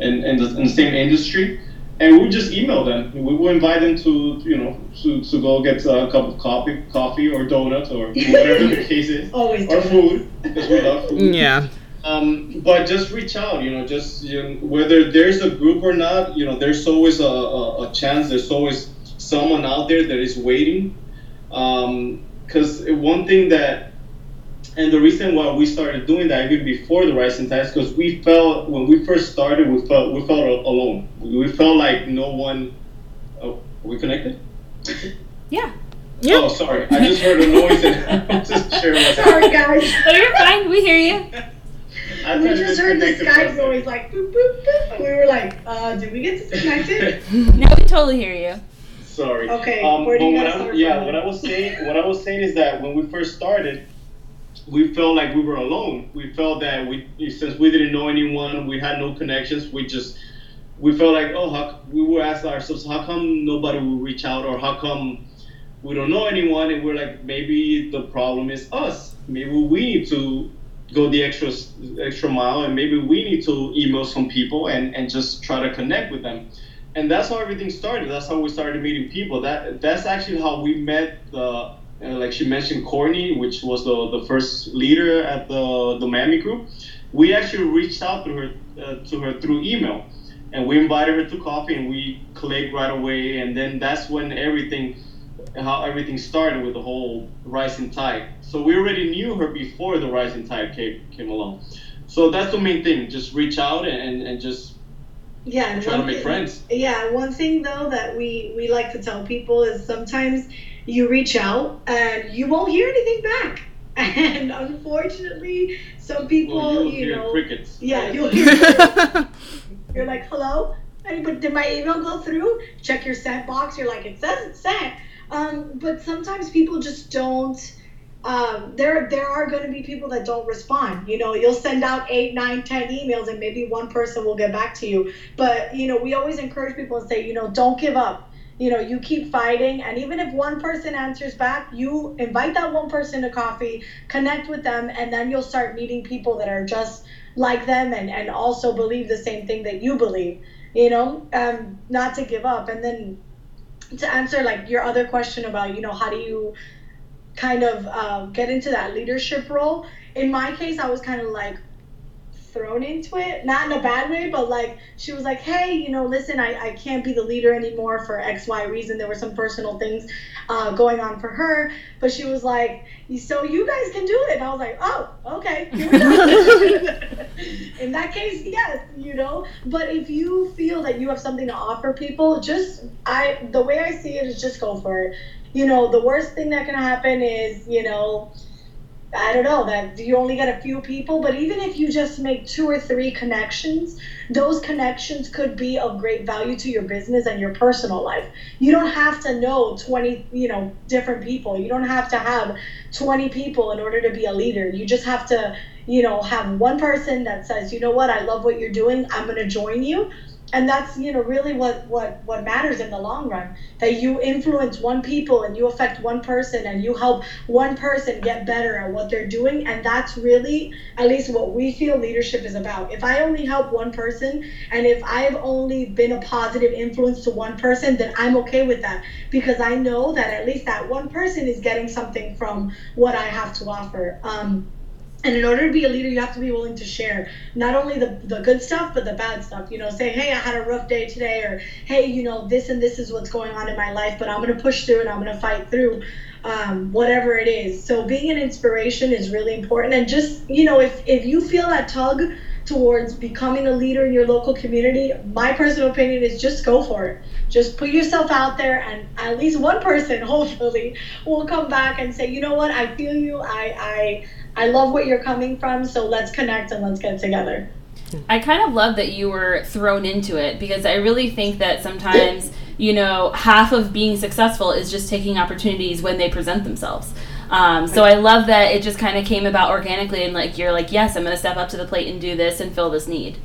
in, in, the, in the same industry, and we would just email them. We would invite them to you know to, to go get a cup of coffee, coffee or donuts or whatever the <laughs> case is, Always or food because we love food. Yeah. Um, but just reach out, you know, just you know, whether there's a group or not, you know, there's always a, a, a chance. There's always someone out there that is waiting. Because um, one thing that, and the reason why we started doing that even before the Rising Tides, because we felt when we first started, we felt we felt alone. We felt like no one. Oh, we connected? Yeah. Yeah. Oh, sorry. I just heard a noise and <laughs> I was just sharing Sorry, guys. Oh, you're fine. We hear you. <laughs> I We just heard the disconnected for Skype noise like boop boop boop. We were like, uh, did we get disconnected? <laughs> No, we totally hear you. Sorry. Okay, Um, where do but you what guys I, start yeah, from? what I was saying, what I was saying is that when we first started, we felt like we were alone. We felt that we, since we didn't know anyone, we had no connections. We just, we felt like, oh, how, we were asking ourselves, how come nobody will reach out, or how come we don't know anyone? And we're like, maybe the problem is us. Maybe we need to go the extra extra mile, and maybe we need to email some people and and just try to connect with them and that's how everything started. That's how we started meeting people. That that's actually how we met. The uh, like she mentioned, Courtney, which was the the first leader at the the Miami group. We actually reached out to her uh, to her through email, and we invited her to coffee, and we clicked right away. And then that's when everything how everything started with the whole rising tide. So we already knew her before the rising tide came came along. So that's the main thing. Just reach out and, and just Yeah, and try to make thing- friends. Yeah, one thing though that we we like to tell people is sometimes you reach out and you won't hear anything back, <laughs> and unfortunately, some people, Well, you'll you hear know, crickets. yeah, you'll hear. Crickets <laughs> You're like, hello? Anybody, did my email go through? Check your sent box. You're like, it says it's sent. Um, but sometimes people just don't. Um, there, there are going to be people that don't respond. You know, you'll send out eight, nine, ten emails, and maybe one person will get back to you. But you know, we always encourage people and say, you know, don't give up. You know, you keep fighting, and even if one person answers back, you invite that one person to coffee, connect with them, and then you'll start meeting people that are just like them and, and also believe the same thing that you believe you know um, not to give up and then to answer like your other question about you know how do you kind of uh, get into that leadership role. In my case i was kind of like thrown into it not in a bad way but like she was like hey you know listen i, I can't be the leader anymore for xy reason. There were some personal things uh, going on for her but she was like so you guys can do it. And i was like oh okay. <laughs> In that case yes you know but if you feel that you have something to offer people just i the way i see it is just go for it. You know the worst thing that can happen is you know I don't know that you only get a few people, but even if you just make two or three connections, those connections could be of great value to your business and your personal life. You don't have to know 20, you know, different people. You don't have to have 20 people in order to be a leader. You just have to, you know, have one person that says, "You know what? I love what you're doing. I'm going to join you." And that's you know really what what what matters in the long run that you influence one people and you affect one person and you help one person get better at what they're doing. And that's really at least what we feel leadership is about. If i only help one person and if i've only been a positive influence to one person then i'm okay with that. Because i know that at least that one person is getting something from what i have to offer. Um, and in order to be a leader, you have to be willing to share not only the, the good stuff, but the bad stuff. You know, say, hey, I had a rough day today, or hey, you know, this and this is what's going on in my life, but I'm going to push through and I'm going to fight through um, whatever it is. So being an inspiration is really important. And just, you know, if, if you feel that tug towards becoming a leader in your local community, my personal opinion is just go for it. Just put yourself out there, and at least one person, <laughs> hopefully, will come back and say, you know what, I feel you. I, I, I love what you're coming from, so let's connect and let's get together. I kind of love that you were thrown into it because I really think that sometimes, you know, half of being successful is just taking opportunities when they present themselves. Um, so I love that it just kind of came about organically and like you're like, yes, I'm going to step up to the plate and do this and fill this need.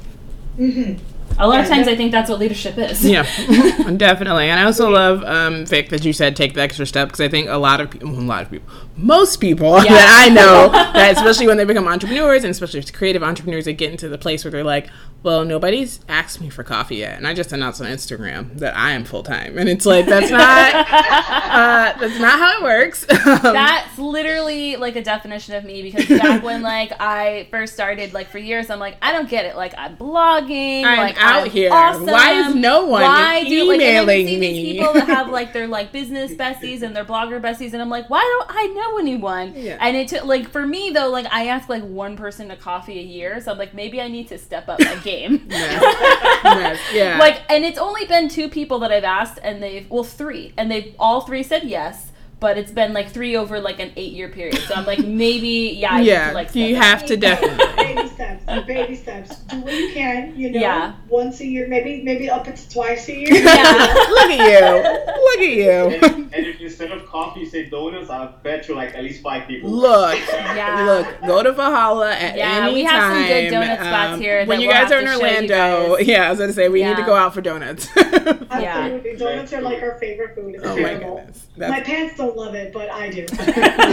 Mm-hmm. A lot of times, I think that's what leadership is. Yeah, <laughs> definitely. And I also love um, Vic that you said take the extra step because I think a lot of people, a lot of people, most people Yeah. that I know, <laughs> that especially when they become entrepreneurs and especially creative entrepreneurs, they get into the place where they're like, well, nobody's asked me for coffee yet, and I just announced on Instagram that I am full time, and it's like that's not <laughs> uh, that's not how it works. That's literally like a definition of me because back when like I first started, like for years, I'm like, I don't get it. Like I'm blogging, I'm like out here. Awesome. Why is no one Why do like and then emailing see me? these people that have like their like <laughs> business besties and their blogger besties, and I'm like, why don't I know anyone? Yeah. And it took like for me though, like I ask like one person to coffee a year, so I'm like maybe I need to step up my game. <laughs> Mess. Mess. <laughs> Yeah. Like, and it's only been two people that I've asked, and they've well three, and they've all three said yes. But it's been like three over like an eight year period, so I'm like maybe yeah. I need yeah, to, like, you have to definitely. Baby steps. Baby steps. Do what you can. You know. Yeah. Once a year, maybe maybe up to twice a year. Yeah. <laughs> Look at you. Look at you. And, and if instead of coffee you say donuts, I bet you like at least five people. Look, Yeah. look, go to Valhalla at Yeah, any we have some good donut spots Um, here When you we'll guys are in to show you Orlando, yeah, I was gonna say we need to go out for donuts. <laughs> Absolutely. Donuts are like our favorite food. It's oh my terrible. goodness. My That's, pants don't love it, but I do. <laughs>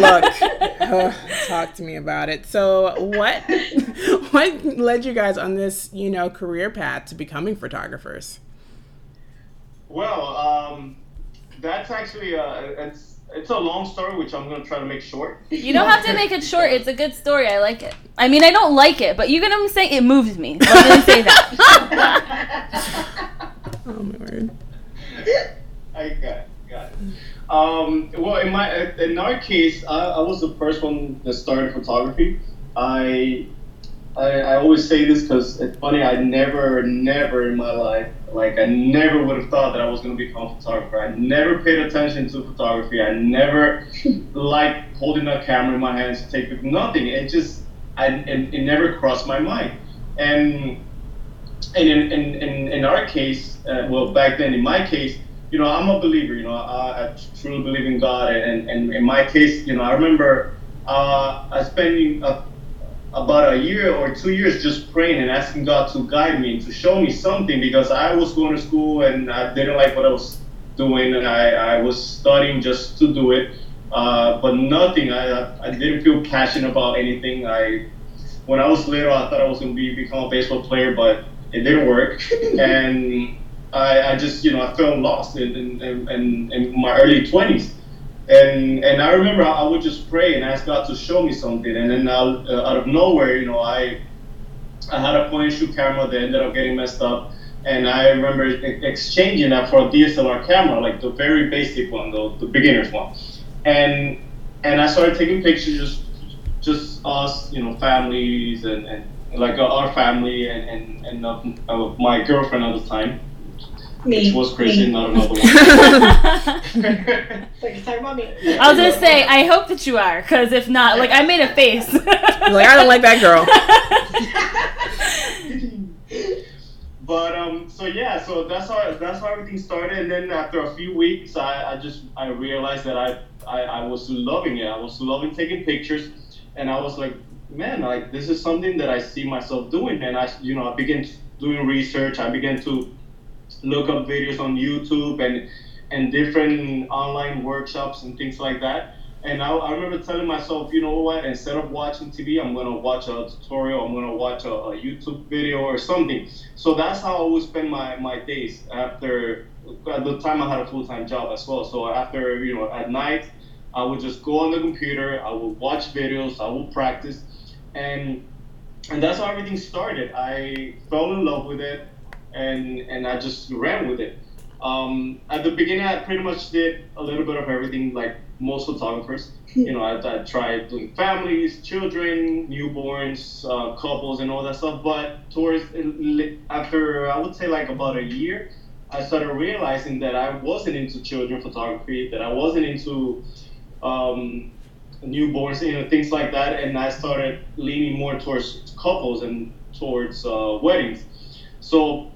look, uh, talk to me about it. So, what <laughs> what led you guys on this, you know, career path to becoming photographers? Well, um, that's actually uh, it's it's a long story, which I'm gonna try to make short. You don't have to make it short. It's a good story. I like it. I mean, I don't like it, but you get what I'm saying? It moves me. Let me say that. <laughs> Oh my word. I got it, got it. Um, well, in my in our case, I, I was the first one that started photography. I I, I always say this because it's funny. I never, never in my life, like I never would have thought that I was going to become a photographer. I never paid attention to photography. I never <laughs> liked holding a camera in my hands to take nothing. It just, I, it, it never crossed my mind. And and in, in, in, in our case, uh, well, back then, in my case, you know, I'm a believer, you know, I, I truly believe in God. And, and in my case, you know, I remember uh, I spending a, about a year or two years just praying and asking God to guide me and to show me something because I was going to school and I didn't like what I was doing and I, I was studying just to do it. Uh, but nothing, I, I didn't feel passionate about anything. I, when I was little, I thought I was going to be become a baseball player, but it didn't work. <laughs> and I, I just, you know, I felt lost in, in, in, in my early 20s. And, and I remember I would just pray and ask God to show me something. And then out, uh, out of nowhere, you know, I, I had a point and shoot camera that ended up getting messed up. And I remember exchanging that for a DSLR camera, like the very basic one, the, the beginner's one. And and I started taking pictures, just just us, you know, families and, and like our family and and, and uh, uh, my girlfriend at the time, Me. which was Christian, Me. not another one. <laughs> Like, talking about me. I was gonna say, I hope that you are, because if not, like I made a face. Like I don't like that girl. <laughs> But um, so yeah, so that's how that's how everything started. And then after a few weeks, I, I just I realized that I, I I was loving it. I was loving taking pictures, and I was like, man, like this is something that I see myself doing. And I you know I began doing research. I began to look up videos on YouTube and and different online workshops and things like that. And I, I remember telling myself, you know what? Instead of watching TV, I'm gonna watch a tutorial. I'm gonna watch a, a YouTube video or something. So that's how I would spend my, my days after. At the time, I had a full time job as well. So after you know at night, I would just go on the computer. I would watch videos. I would practice, and and that's how everything started. I fell in love with it, and and I just ran with it. Um, at the beginning, I pretty much did a little bit of everything, like most photographers. <laughs> You know, I, I tried doing families, children, newborns, uh, couples, and all that stuff. But towards after I would say like about a year, I started realizing that I wasn't into children photography, that I wasn't into um, newborns, you know, things like that, and I started leaning more towards couples and towards uh, weddings. So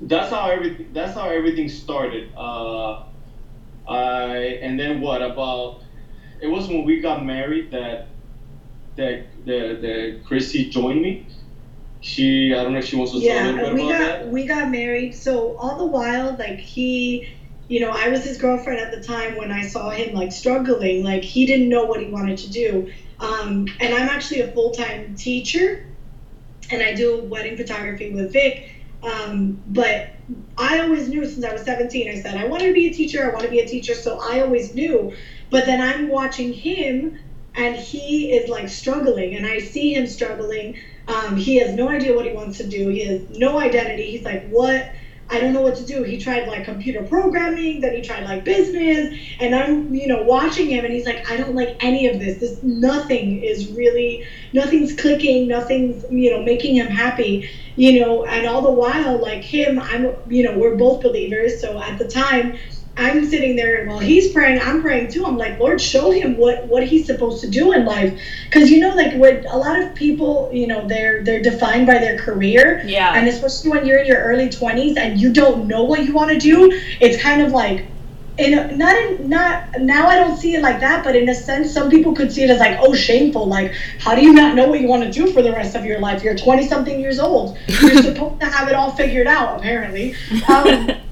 that's how everything that's how everything started. Uh, I and then what about? It was when we got married that that the the Chrissy joined me. she, I don't know if she wants to tell a yeah, little bit we about got that. we got married. So all the while, like he, you know, I was his girlfriend at the time when I saw him like struggling. Like he didn't know what he wanted to do. Um, and I'm actually a full time teacher, and I do wedding photography with Vic. Um, but I always knew since I was 17. I said I wanted to be a teacher. I want to be a teacher. So I always knew. But then I'm watching him, and he is like struggling, and I see him struggling. Um, he has no idea what he wants to do. He has no identity. He's like, what? I don't know what to do. He tried like computer programming, then he tried like business, and I'm, you know, watching him, and he's like, I don't like any of this. This nothing is really, nothing's clicking, nothing's, you know, making him happy, you know. And all the while, like him, I'm, you know, we're both believers. So at the time, I'm sitting there and while he's praying, I'm praying too. I'm like, Lord, show him what what he's supposed to do in life, because you know, like when a lot of people, you know, they're they're defined by their career, Yeah. and especially when you're in your early 20s and you don't know what you want to do, it's kind of like. In a, not in not now I don't see it like that, but in a sense, some people could see it as like, oh, shameful. Like, how do you not know what you want to do for the rest of your life? You're 20 something years old. You're <laughs> supposed to have it all figured out, apparently. Um, <laughs>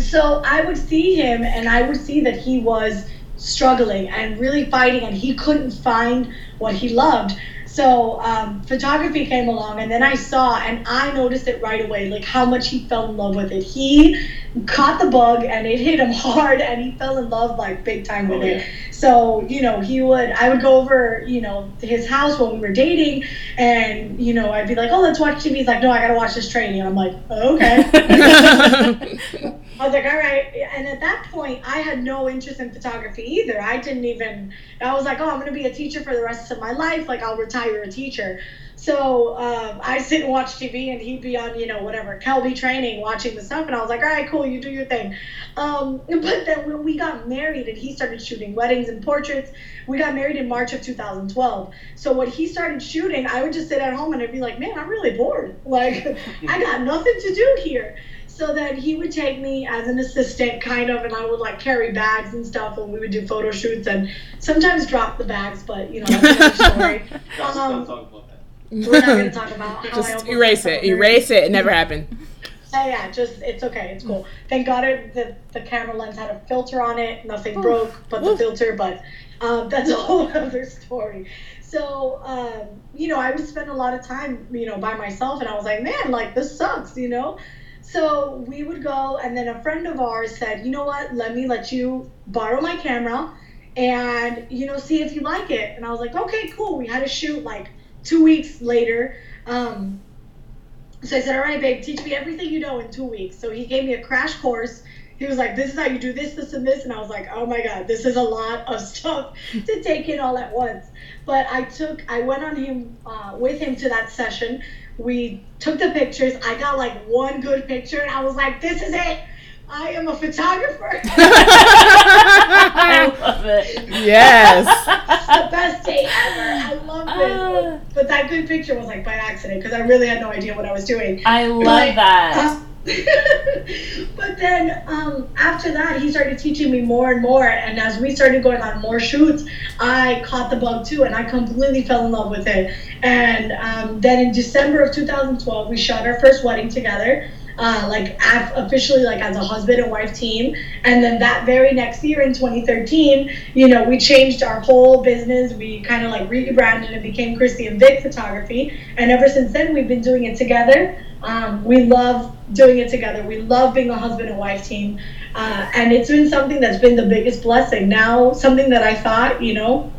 so I would see him and I would see that he was struggling and really fighting and he couldn't find what he loved. So um, photography came along and then I saw and I noticed it right away, like how much he fell in love with it. He caught the bug and it hit him <laughs> hard and he fell in love like big time with Oh, it. So, you know, he would, I would go over, you know, his house when we were dating and, you know, I'd be like, oh, let's watch TV. He's like, no, I gotta watch this training. I'm like, okay. <laughs> <laughs> I was like, all right. And at that point, I had no interest in photography either. I didn't even, I was like, oh, I'm going to be a teacher for the rest of my life. Like, I'll retire a teacher. So um, I <laughs> sit and watch TV, and he'd be on, you know, whatever, Kelby training, watching the stuff. And I was like, all right, cool, you do your thing. Um, but then when we got married and he started shooting weddings and portraits, we got married in March of 2012. So when he started shooting, I would just sit at home and I'd be like, man, I'm really bored. Like, <laughs> I got nothing to do here. So then he would take me as an assistant, kind of, and I would like carry bags and stuff when we would do photo shoots and sometimes drop the bags, but you know, that's another story. <laughs> Let's Um, not talk about that. We're not going to talk about how Just almost erase it. Erase it. It never happened. Yeah, yeah, just it's okay, it's cool. Thank God it, the the camera lens had a filter on it. Nothing broke, but the filter. But um, <laughs> that's a whole other story. So um, you know, I would spend a lot of time, you know, by myself, and I was like, man, like this sucks, you know. So we would go, and then a friend of ours said, you know what? Let me let you borrow my camera, and you know, see if you like it. And I was like, okay, cool. We had a shoot like two weeks later. Um, so I said, all right, babe, teach me everything you know in two weeks. So he gave me a crash course. He was like, this is how you do this, this, and this. And I was like, oh my God, this is a lot of <laughs> stuff to take in all at once. But I took, I went on him, uh, with him to that session. We took the pictures. I got like one good picture and I was like, this is it. I am a photographer. <laughs> <laughs> I love it. Yes. the best day ever. I love this. But that good picture was like by accident because I really had no idea what I was doing. I love But, that. uh, <laughs> but then um, after that, he started teaching me more and more. And as we started going on more shoots, I caught the bug too, and I completely fell in love with it. And um, then in December of 2012, we shot our first wedding together. Uh, like af- officially like as a husband and wife team and then that very next year in 2013 you know we changed our whole business we kind of like rebranded and became christy and vic photography and ever since then we've been doing it together um, we love doing it together. We love being a husband and wife team. Uh, and it's been something that's been the biggest blessing. Now something that i thought you know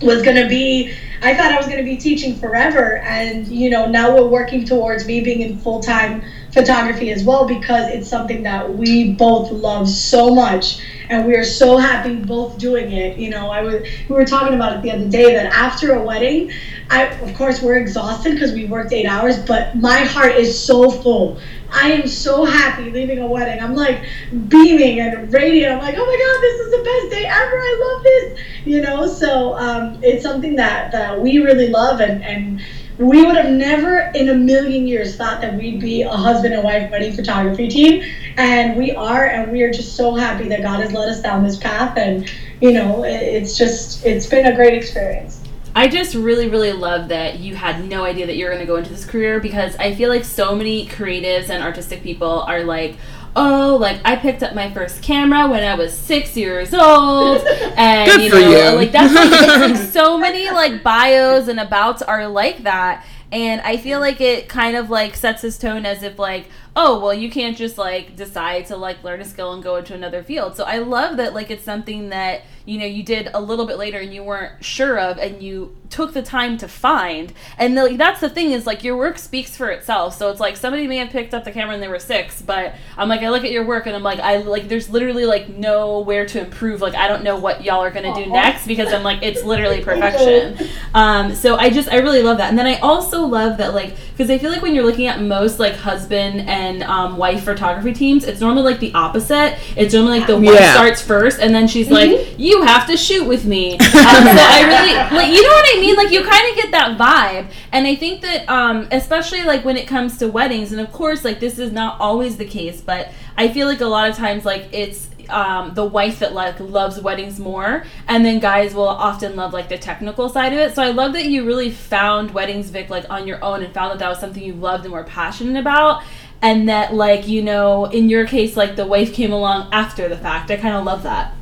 was going to be i thought i was going to be teaching forever. And you know now we're working towards me being in full-time photography as well because it's something that we both love so much and we are so happy both doing it you know. I was we were talking about it the other day that after a wedding i of course we're exhausted because we worked eight hours but my heart is so full. I am so happy leaving a wedding. I'm like beaming and radiant. I'm like oh my god this is the best day ever. I love this you know. So um, it's something that that we really love and and we would have never in a million years thought that we'd be a husband and wife wedding photography team. And we are and we are just so happy that god has led us down this path. And you know it's just it's been a great experience. I just really, really love that you had no idea that you were going to go into this career because I feel like so many creatives and artistic people are like, oh, like I picked up my first camera when I was six years old, <laughs> and Good you know, you. like that's like, like <laughs> so many like bios and abouts are like that, and I feel like it kind of like sets this tone as if like. Oh well, you can't just like decide to like learn a skill and go into another field. So I love that like it's something that you know you did a little bit later and you weren't sure of, and you took the time to find. And like that's the thing is like your work speaks for itself. So it's like somebody may have picked up the camera when they were six, but I'm like I look at your work and I'm like I like there's literally like nowhere to improve. Like I don't know what y'all are gonna do next because I'm like it's literally <laughs> perfection. Um, so I just I really love that. And then I also love that like because I feel like when you're looking at most like husband and um, wife photography teams, it's normally like the opposite. It's normally like the wife Yeah. starts first and then she's like, "You have to shoot with me." <laughs> Um, so I really like you know what I mean. Like you kind of get that vibe, and I think that um, especially like when it comes to weddings, and of course like this is not always the case, but I feel like a lot of times like it's um, the wife that like loves weddings more, and then guys will often love like the technical side of it. So I love that you really found weddings, Vic, like on your own, and found that that was something you loved and were passionate about, and that like you know in your case like the wife came along after the fact. I kind of love that.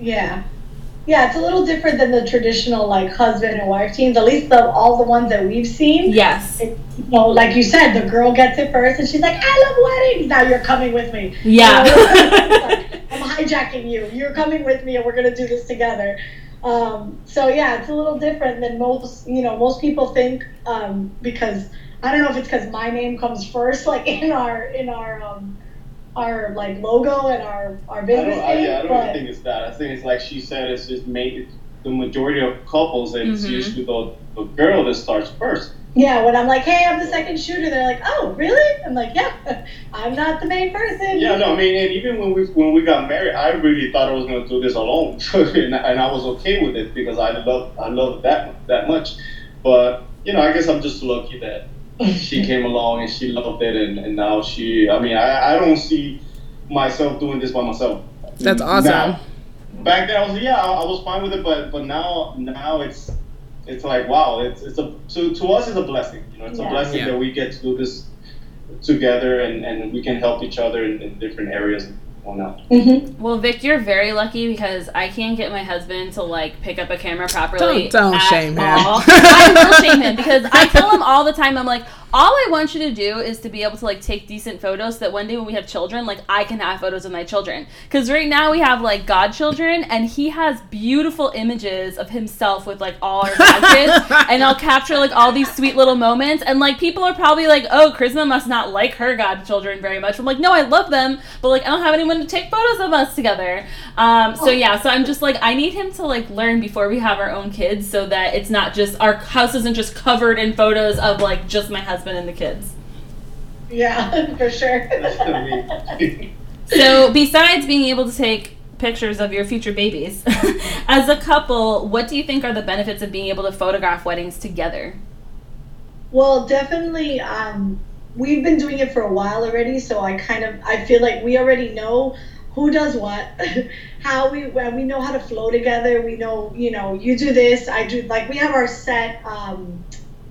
Yeah. Yeah, it's a little different than the traditional like husband and wife teams. At least the all the ones that we've seen. Yes. It, you know, like you said, the girl gets it first, and she's like, "I love weddings." Now you're coming with me. Yeah. You know, like, <laughs> <laughs> I'm hijacking you. You're coming with me, and we're gonna do this together. Um, so yeah, it's a little different than most. You know, most people think um, because I don't know if it's because my name comes first, like in our in our um, our like logo and our our I business don't, I, yeah, I don't but even think it's that. I think it's like she said, it's just made the majority of couples, it's Mhm. usually the, the girl that starts first. Yeah, when I'm like, hey, I'm the second shooter, they're like, oh, really? I'm like, yeah, <laughs> I'm not the main person. Yeah, no, I mean, and even when we when we got married, I really thought I was gonna do this alone, <laughs> and, I- and I was okay with it because I love I love that that much. But you know, I guess I'm just lucky that she came along and she loved it, and, and now she. I mean, I, I don't see myself doing this by myself. That's awesome. Now, back then, I was yeah, I, I was fine with it, but but now now it's it's like wow, it's it's a to, to us it's a blessing. You know, it's Yeah. a blessing Yeah. that we get to do this together and, and we can help each other in, in different areas and whatnot. Mhm. Well, Vic, you're very lucky because I can't get my husband to like pick up a camera properly. Don't- don't at shame him. all. <laughs> I will shame him because I tell him all the time. I'm like, all I want you to do is to be able to like take decent photos so that one day when we have children, like I can have photos of my children. Because right now we have like godchildren, and he has beautiful images of himself with like all our godkids, <laughs> and I'll capture like all these sweet little moments. And like people are probably like, oh, Charisma must not like her godchildren very much. I'm like, no, I love them, but like I don't have anyone to take photos of us together. Um, so yeah, so I'm just like, I need him to like learn before we have our own kids, so that it's not just our house isn't just covered in photos of like just my husband and the kids. Yeah, <laughs> for sure. <laughs> So, besides being able to take pictures of your future babies, <laughs> as a couple, what do you think are the benefits of being able to photograph weddings together? Well, definitely. Um, we've been doing it for a while already, so I kind of I feel like we already know who does what, how we when we know how to flow together. We know, you know, you do this, I do. Like we have our set. Um,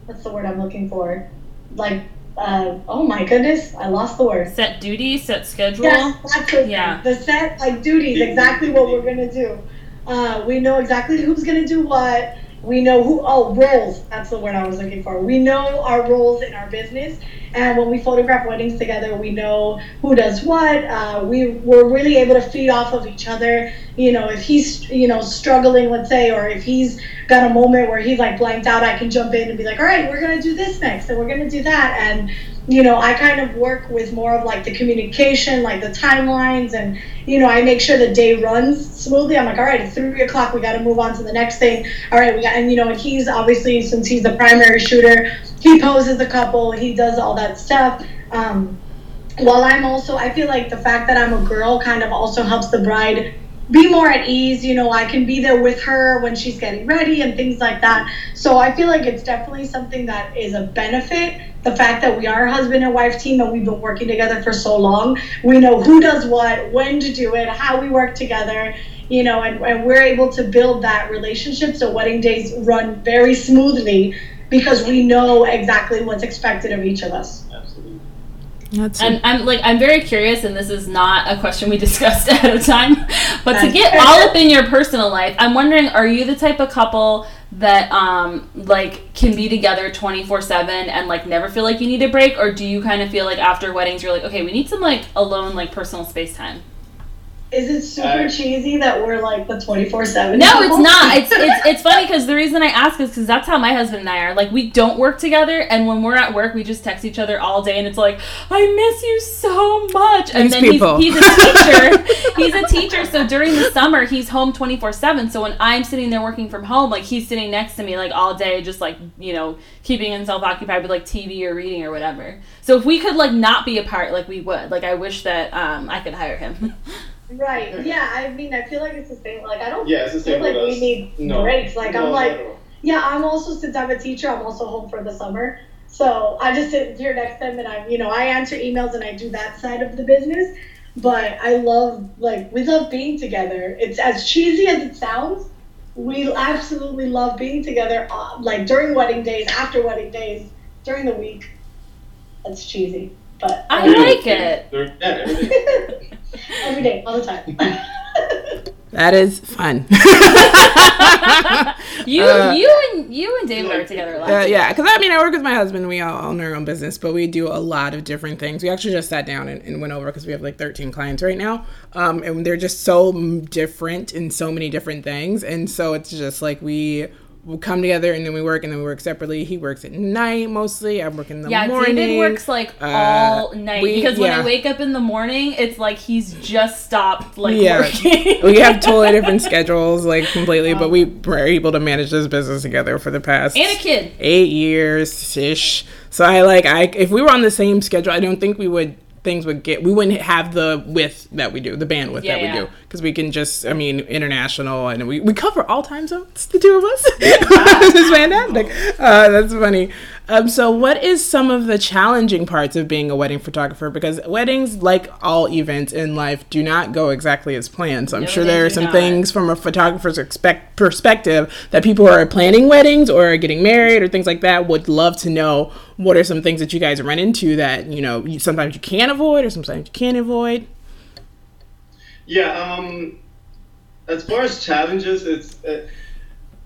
what's the word I'm looking for? Like, uh, oh my goodness, I lost the word. Set duty, set schedule. Yes, that's the, Yeah. the set like duties, exactly what we're gonna do. Uh, we know exactly who's gonna do what. We know who. Oh, roles. That's the word I was looking for. We know our roles in our business, and when we photograph weddings together, we know who does what. Uh, we we're really able to feed off of each other. You know, if he's you know struggling, let's say, or if he's got a moment where he's like blanked out, I can jump in and be like, all right, we're gonna do this next, and we're gonna do that, and you know, I kind of work with more of like the communication, like the timelines, and you know, I make sure the day runs smoothly. I'm like, all right, it's three o'clock, we got to move on to the next thing. All right, we got, and you know, and he's obviously since he's the primary shooter, he poses a couple, he does all that stuff. Um, while I'm also, I feel like the fact that I'm a girl kind of also helps the bride be more at ease. You know, I can be there with her when she's getting ready and things like that. So I feel like it's definitely something that is a benefit. The fact that we are a husband and wife team and we've been working together for so long, we know who does what, when to do it, how we work together. you know, and, and we're able to build that relationship so wedding days run very smoothly because we know exactly what's expected of each of us. That's And I'm like I'm very curious, and this is not a question we <laughs> discussed ahead of time, but to get all up in your personal life, I'm wondering: Are you the type of couple that um like can be together 24 seven and like never feel like you need a break, or do you kind of feel like after weddings you're like, okay, we need some like alone like personal space time? Is it super I- cheesy that we're like the 24 7? No, it's not. <laughs> It's it's it's funny because the reason I ask is because that's how my husband and I are. Like we don't work together, and when we're at work, we just text each other all day, and it's like, I miss you so much. And These then people. he's he's a teacher. <laughs> he's a teacher, so during the summer he's home twenty four seven. So when I'm sitting there working from home, like he's sitting next to me like all day, just like you know keeping himself occupied with like TV or reading or whatever. So if we could like not be apart, like we would. Like I wish that um I could hire him. <laughs> Right. Yeah, I mean, I feel like it's the same. Like, I don't Yeah, it's the feel same like with we need No. breaks. Like, No, I'm like, all. yeah, I'm also, since I'm a teacher, I'm also home for the summer. So I just sit here next to them and I'm, you know, I answer emails and I do that side of the business. But I love, like, we love being together. It's as cheesy as it sounds. We absolutely love being together, uh, like during wedding days, after wedding days, during the week. That's cheesy, but I Every like day. it. They're- Yeah, every day. <laughs> every day, all the time. <laughs> that is fun. <laughs> You Uh, you and you and David are together a lot. Uh, yeah, because I mean, I work with my husband. We all own our own business, but we do a lot of different things. We actually just sat down and, and went over because we have like 13 clients right now, um, and they're just so different in so many different things. And so it's just like we will come together and then we work and then we work separately. He works at night mostly. I work in the Yeah, morning. David works like Uh, all night we- because when. I wake up in the morning, it's like he's just stopped like Yeah. working. we have <laughs> totally different schedules, like completely, but we were able to manage this business together for the past and a kid. eight years ish. So I like I if we were on the same schedule, I don't think we would things would get we wouldn't have the width that we do, the bandwidth Yeah, that we yeah. do because we can just I mean international and we, we cover all time zones the two of us. this is fantastic. Uh, that's funny. Um, so what is some of the challenging parts of being a wedding photographer? Because weddings, like all events in life, do not go exactly as planned. So I'm No, sure there are some not. things from a photographer's expect perspective that people who are planning weddings or are getting married or things like that would love to know what are some things that you guys run into that you know you, sometimes you can't avoid or sometimes you can't avoid Yeah, um, as far as challenges, it's uh,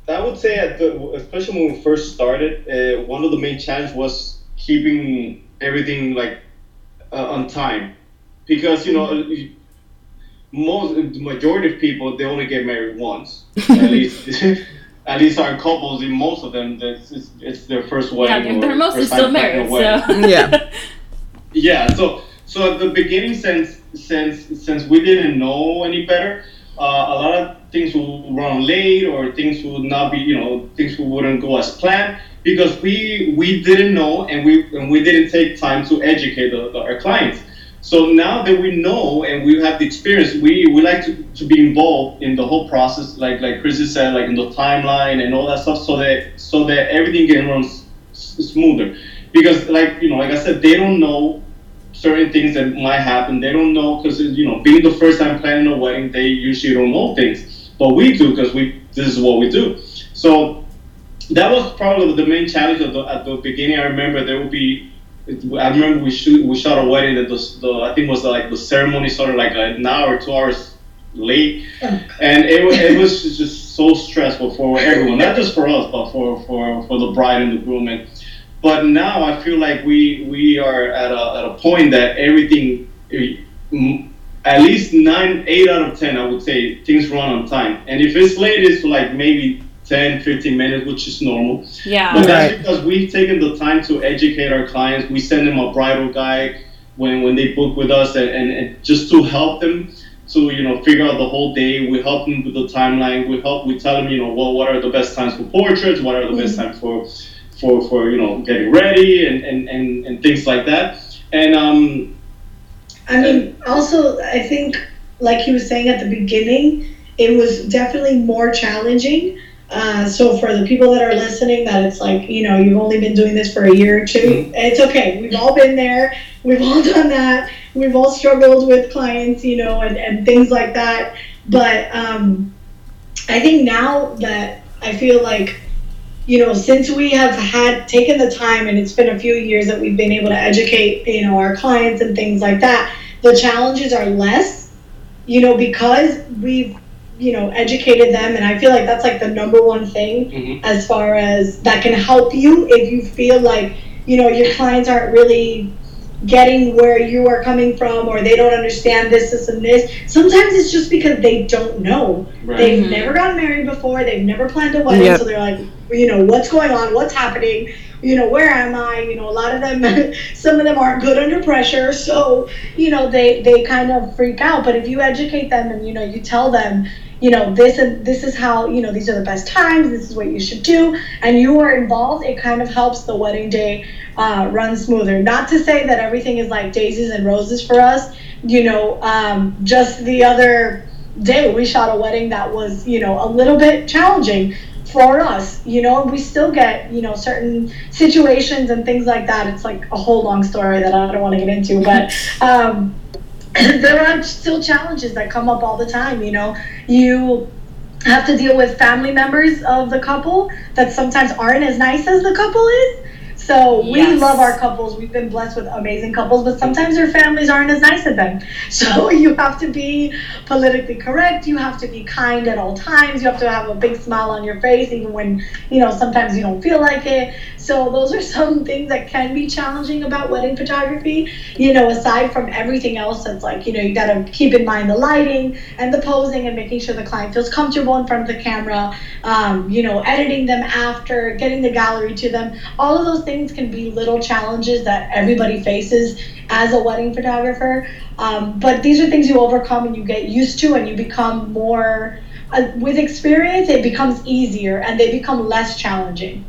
I would say at the especially when we first started, uh, one of the main challenges was keeping everything like uh, on time, because you know most the majority of people they only get married once <laughs> at least. <laughs> At least our couples, in most of them, that's it's, it's their first Yeah, wedding. they're, they're or mostly still married. So Yeah. <laughs> Yeah, so so at the beginning, since since since we didn't know any better, uh, a lot of things would run late or things would not be, you know, things wouldn't go as planned because we we didn't know and we and we didn't take time to educate the, the, our clients. So now that we know and we have the experience, we, we like to, to be involved in the whole process, like like Chrissy said, like in the timeline and all that stuff, so that so that everything can run s- smoother. Because like you know, like I said, they don't know certain things that might happen. They don't know because you know, being the first time planning a wedding, they usually don't know things, but we do because we this is what we do. So that was probably the main challenge at the, at the beginning. I remember there would be. I remember we shoot we shot a wedding that the, the I think it was like the ceremony started like an hour two hours late, and it, it <laughs> was just so stressful for everyone, not just for us, but for, for, for the bride and the groom. And but now I feel like we we are at a, at a point that everything, eh, at least nine, eight out of ten, I would say things run on time. And if it's late, it's like maybe 10, 15 minutes, which is normal. Yeah. But yeah, that's Right. because we've taken the time to educate our clients. We send them a bridal guide when, when they book with us, and, and, and just to help them to you know figure out the whole day. We help them with the timeline. We help. We tell them you know well what are the best times for portraits, what are the best times for for for you know getting ready and and, and, and things like that. And um, I mean, also, I think, like he was saying at the beginning, it was definitely more challenging. Uh, so for the people that are listening, that it's like you know you've only been doing this for a year or 2 it's okay. We've all been there. We've all <laughs> done that. We've all struggled with clients, you know, and, and things like that. But um, I think now that I feel like, you know, since we have had taken the time and it's been a few years that we've been able to educate, you know, our clients and things like that, the challenges are less, you know, because we've you know educated them and i feel like that's like the number one thing mm-hmm. as far as that can help you if you feel like you know your clients aren't really getting where you are coming from or they don't understand this this and this. Sometimes it's just because they don't know. Right. they've mm-hmm. never gotten married before. They've never planned a wedding. Yep. so they're like you know what's going on? What's happening? You know where am i? You know a lot of them <laughs> some of them aren't good under pressure. So you know they they kind of freak out. But if you educate them and you know you tell them you know this and this is how you know these are the best times this is what you should do. And you are involved it kind of helps the wedding day uh, run smoother. Not to say that everything is like daisies and roses for us you know um, just the other day we shot a wedding that was you know a little bit challenging for us. You know we still get you know certain situations and things like that. It's like a whole long story that i don't want to get into but <laughs> um, <laughs> there are still challenges that come up all the time. You know, you have to deal with family members of the couple that sometimes aren't as nice as the couple is. So we yes. love our couples. We've been blessed with amazing couples, but sometimes their families aren't as nice as them. <laughs> So you have to be politically correct. You have to be kind at all times. You have to have a big smile on your face, even when you know sometimes you don't feel like it. So those are some things that can be challenging about wedding photography. You know, aside from everything else, that's like you know you got to keep in mind the lighting and the posing and making sure the client feels comfortable in front of the camera. Um, you know, editing them after, getting the gallery to them. All of those things can be little challenges that everybody faces as a wedding photographer. Um, but these are things you overcome and you get used to, and you become more. Uh, with experience, it becomes easier and they become less challenging.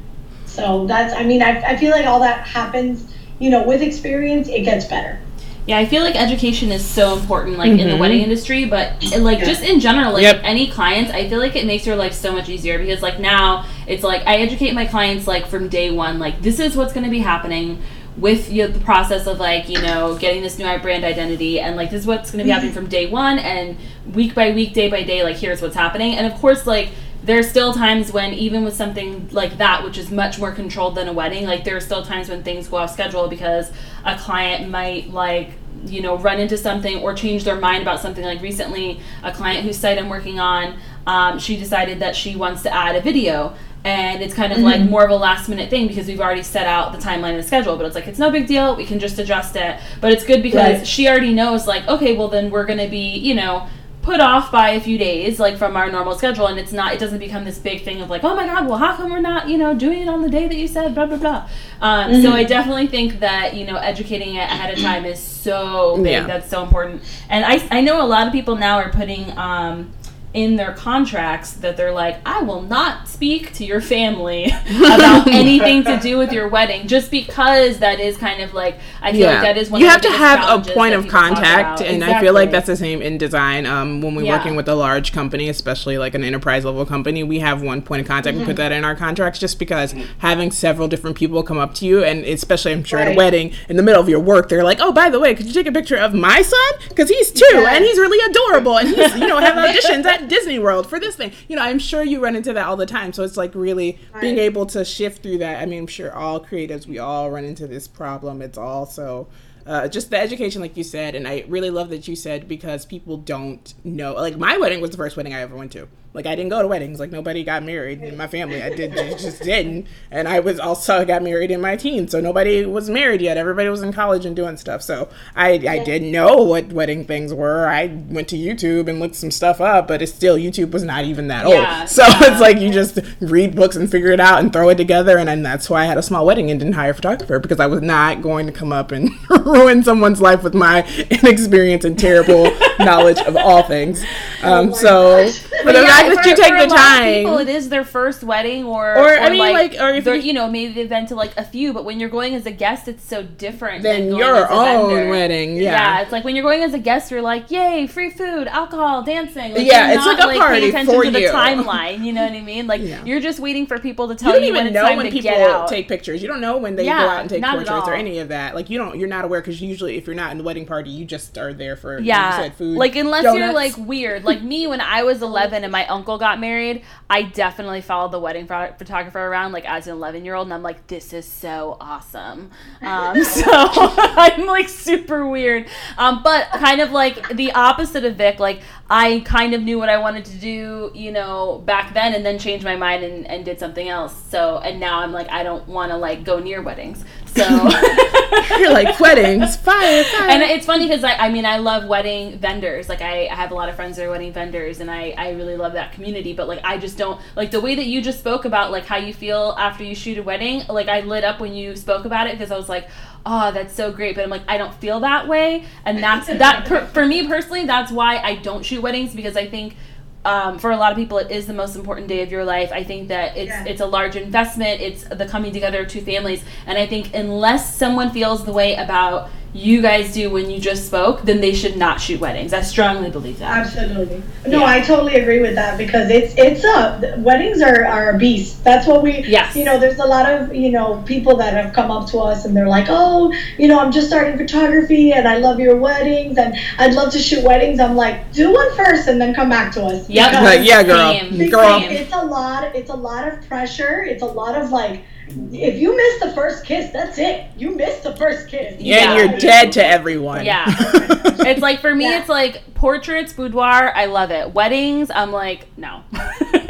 So that's, I mean, I, I feel like all that happens, you know, with experience, it gets better. Yeah, I feel like education is so important, like mm-hmm. in the mm-hmm. wedding industry, but like yeah. just in general, like yep. any clients, I feel like it makes your life so much easier because like now it's like I educate my clients like from day one, like this is what's going to be happening with you know, the process of like you know getting this new brand identity and like this is what's going to be happening from day one and week by week, day by day, like here's what's happening, and of course like there's still times when even with something like that which is much more controlled than a wedding like there are still times when things go off schedule because a client might like you know run into something or change their mind about something like recently a client whose site i'm working on um, she decided that she wants to add a video and it's kind of mm-hmm. like more of a last minute thing because we've already set out the timeline and the schedule but it's like it's no big deal we can just adjust it but it's good because right. she already knows like okay well then we're going to be you know put off by a few days like from our normal schedule and it's not it doesn't become this big thing of like oh my god well how come we're not you know doing it on the day that you said blah blah blah um, mm-hmm. so i definitely think that you know educating it ahead of time is so big yeah. that's so important and i i know a lot of people now are putting um in their contracts that they're like, I will not speak to your family <laughs> about <laughs> anything to do with your wedding, just because that is kind of like I feel yeah. like that is one. You have to have a point of contact, and exactly. I feel like that's the same in design. Um, when we're yeah. working with a large company, especially like an enterprise level company, we have one point of contact. Mm-hmm. We put that in our contracts, just because having several different people come up to you, and especially I'm sure right. at a wedding in the middle of your work, they're like, Oh, by the way, could you take a picture of my son because he's two and he's really adorable, and he's you know have auditions at Disney World for this thing. You know, I'm sure you run into that all the time. So it's like really right. being able to shift through that. I mean, I'm sure all creatives, we all run into this problem. It's also uh, just the education, like you said, and I really love that you said because people don't know. Like my wedding was the first wedding I ever went to. Like I didn't go to weddings. Like nobody got married in my family. I did <laughs> just didn't. And I was also got married in my teens, so nobody was married yet. Everybody was in college and doing stuff. So I I didn't know what wedding things were. I went to YouTube and looked some stuff up, but it's still YouTube was not even that yeah, old. So yeah. it's like you just read books and figure it out and throw it together. And, and that's why I had a small wedding and didn't hire a photographer because I was not going to come up and <laughs> ruin someone's life with my <laughs> inexperience and terrible knowledge of all things. Um, oh so. Yeah, fact that you take the a lot of time. people, it is their first wedding, or Or, I mean, like, or if you- you know, maybe they've been to like a few, but when you're going as a guest, it's so different Than your own vendor. wedding, yeah. it's like when you're going as a guest, you're like, yay, free food, alcohol, dancing. Like, Yeah, it's not, like a party paying attention for to the you. timeline. You know what I mean? Like Yeah. you're just waiting for people to tell you tell don't even know when people take pictures. You don't know when they Yeah, go out and take portraits or any of that. Like you don't, you're not aware because usually if you're not in the wedding party, you just are there for yeah, you food. like unless you're like weird, like me when I was 11 and my uncle got married, I definitely followed the wedding pho- photographer around like as an 11 year old, and I'm like, this is so awesome. Um, <laughs> so <laughs> I'm like super weird, um, but kind of like the opposite of Vic. Like I kind of knew what I wanted to do, you know, back then, and then changed my mind and, and did something else. So and now I'm like, I don't want to like go near weddings. So <laughs> <laughs> you're like weddings, fire, fire. and it's funny because I, I mean I love wedding vendors like I, I have a lot of friends that are wedding vendors and I, I really love that community but like I just don't like the way that you just spoke about like how you feel after you shoot a wedding like I lit up when you spoke about it because I was like oh that's so great but I'm like I don't feel that way and that's that per, for me personally that's why I don't shoot weddings because I think um, for a lot of people it is the most important day of your life. I think that it's Yeah. it's a large investment. It's the coming together of two families. And i think unless someone feels the way about you guys do when you just spoke then they should not shoot weddings i strongly believe that Absolutely. No, Yeah. I totally agree with that because it's it's a weddings are, are a beast. That's what we Yes. you know, there's a lot of, you know, people that have come up to us and they're like, "Oh, you know, I'm just starting photography and I love your weddings and I'd love to shoot weddings." I'm like, "Do one first and then come back to us." Yep. Because- like, yeah, girl, Same. girl. It's a lot. It's a lot of pressure. It's a lot of like, if you miss the first kiss, that's it. You missed the first kiss. and Yeah. you're dead to everyone. Yeah. <laughs> it's like for me Yeah. it's like portraits boudoir i love it weddings i'm like no <laughs>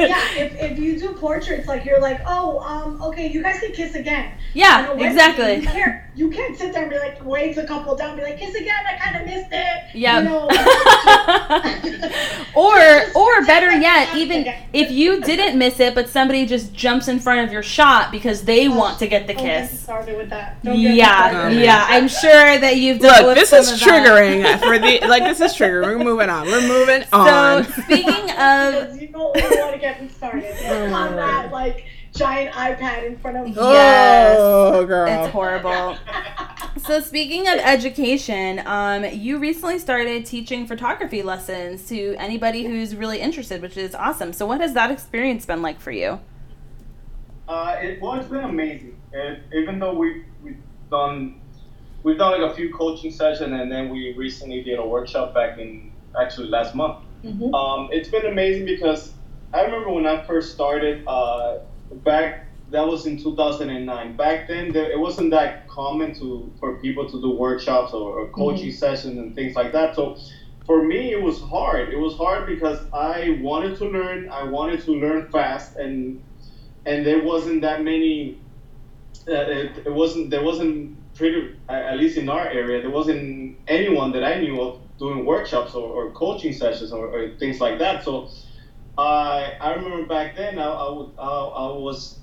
yeah, if, if you do portraits, like you're like, oh, um, okay, you guys can kiss again. Yeah, wedding, exactly. You can't, you can't sit there and be like, wave the couple down, be like, kiss again, I kind of missed it. Yeah. You know, <laughs> <laughs> or or better yet, even again. if you didn't miss it, but somebody just jumps in front of your shot because they want to get the Don't get kiss. started with that. Don't get Yeah, started. Oh, yeah. I'm sure that you've dealt Look, with this some is of that. triggering for the like. This is triggering. We're moving on. We're moving So on. <laughs> speaking of you don't want to get me started <laughs> on that like giant iPad in front of me. Yes. Oh, girl. It's horrible. <laughs> So speaking of education, um, you recently started teaching photography lessons to anybody who's really interested, which is awesome. So what has that experience been like for you? Uh, it, well, it's been amazing. It, even though we we've done we've done like a few coaching sessions, and then we recently did a workshop back in actually last month. Mhm. Um, it's been amazing because I remember when I first started uh, back. That was in 2009. Back then, there, it wasn't that common to for people to do workshops or, or coaching sessions and things like that. So for me, it was hard. It was hard because I wanted to learn. I wanted to learn fast, and and there wasn't that many. Uh, it, it wasn't there wasn't pretty at least in our area there wasn't anyone that I knew of doing workshops or, or coaching sessions or, or things like that. So I I remember back then I, I, would, I, I was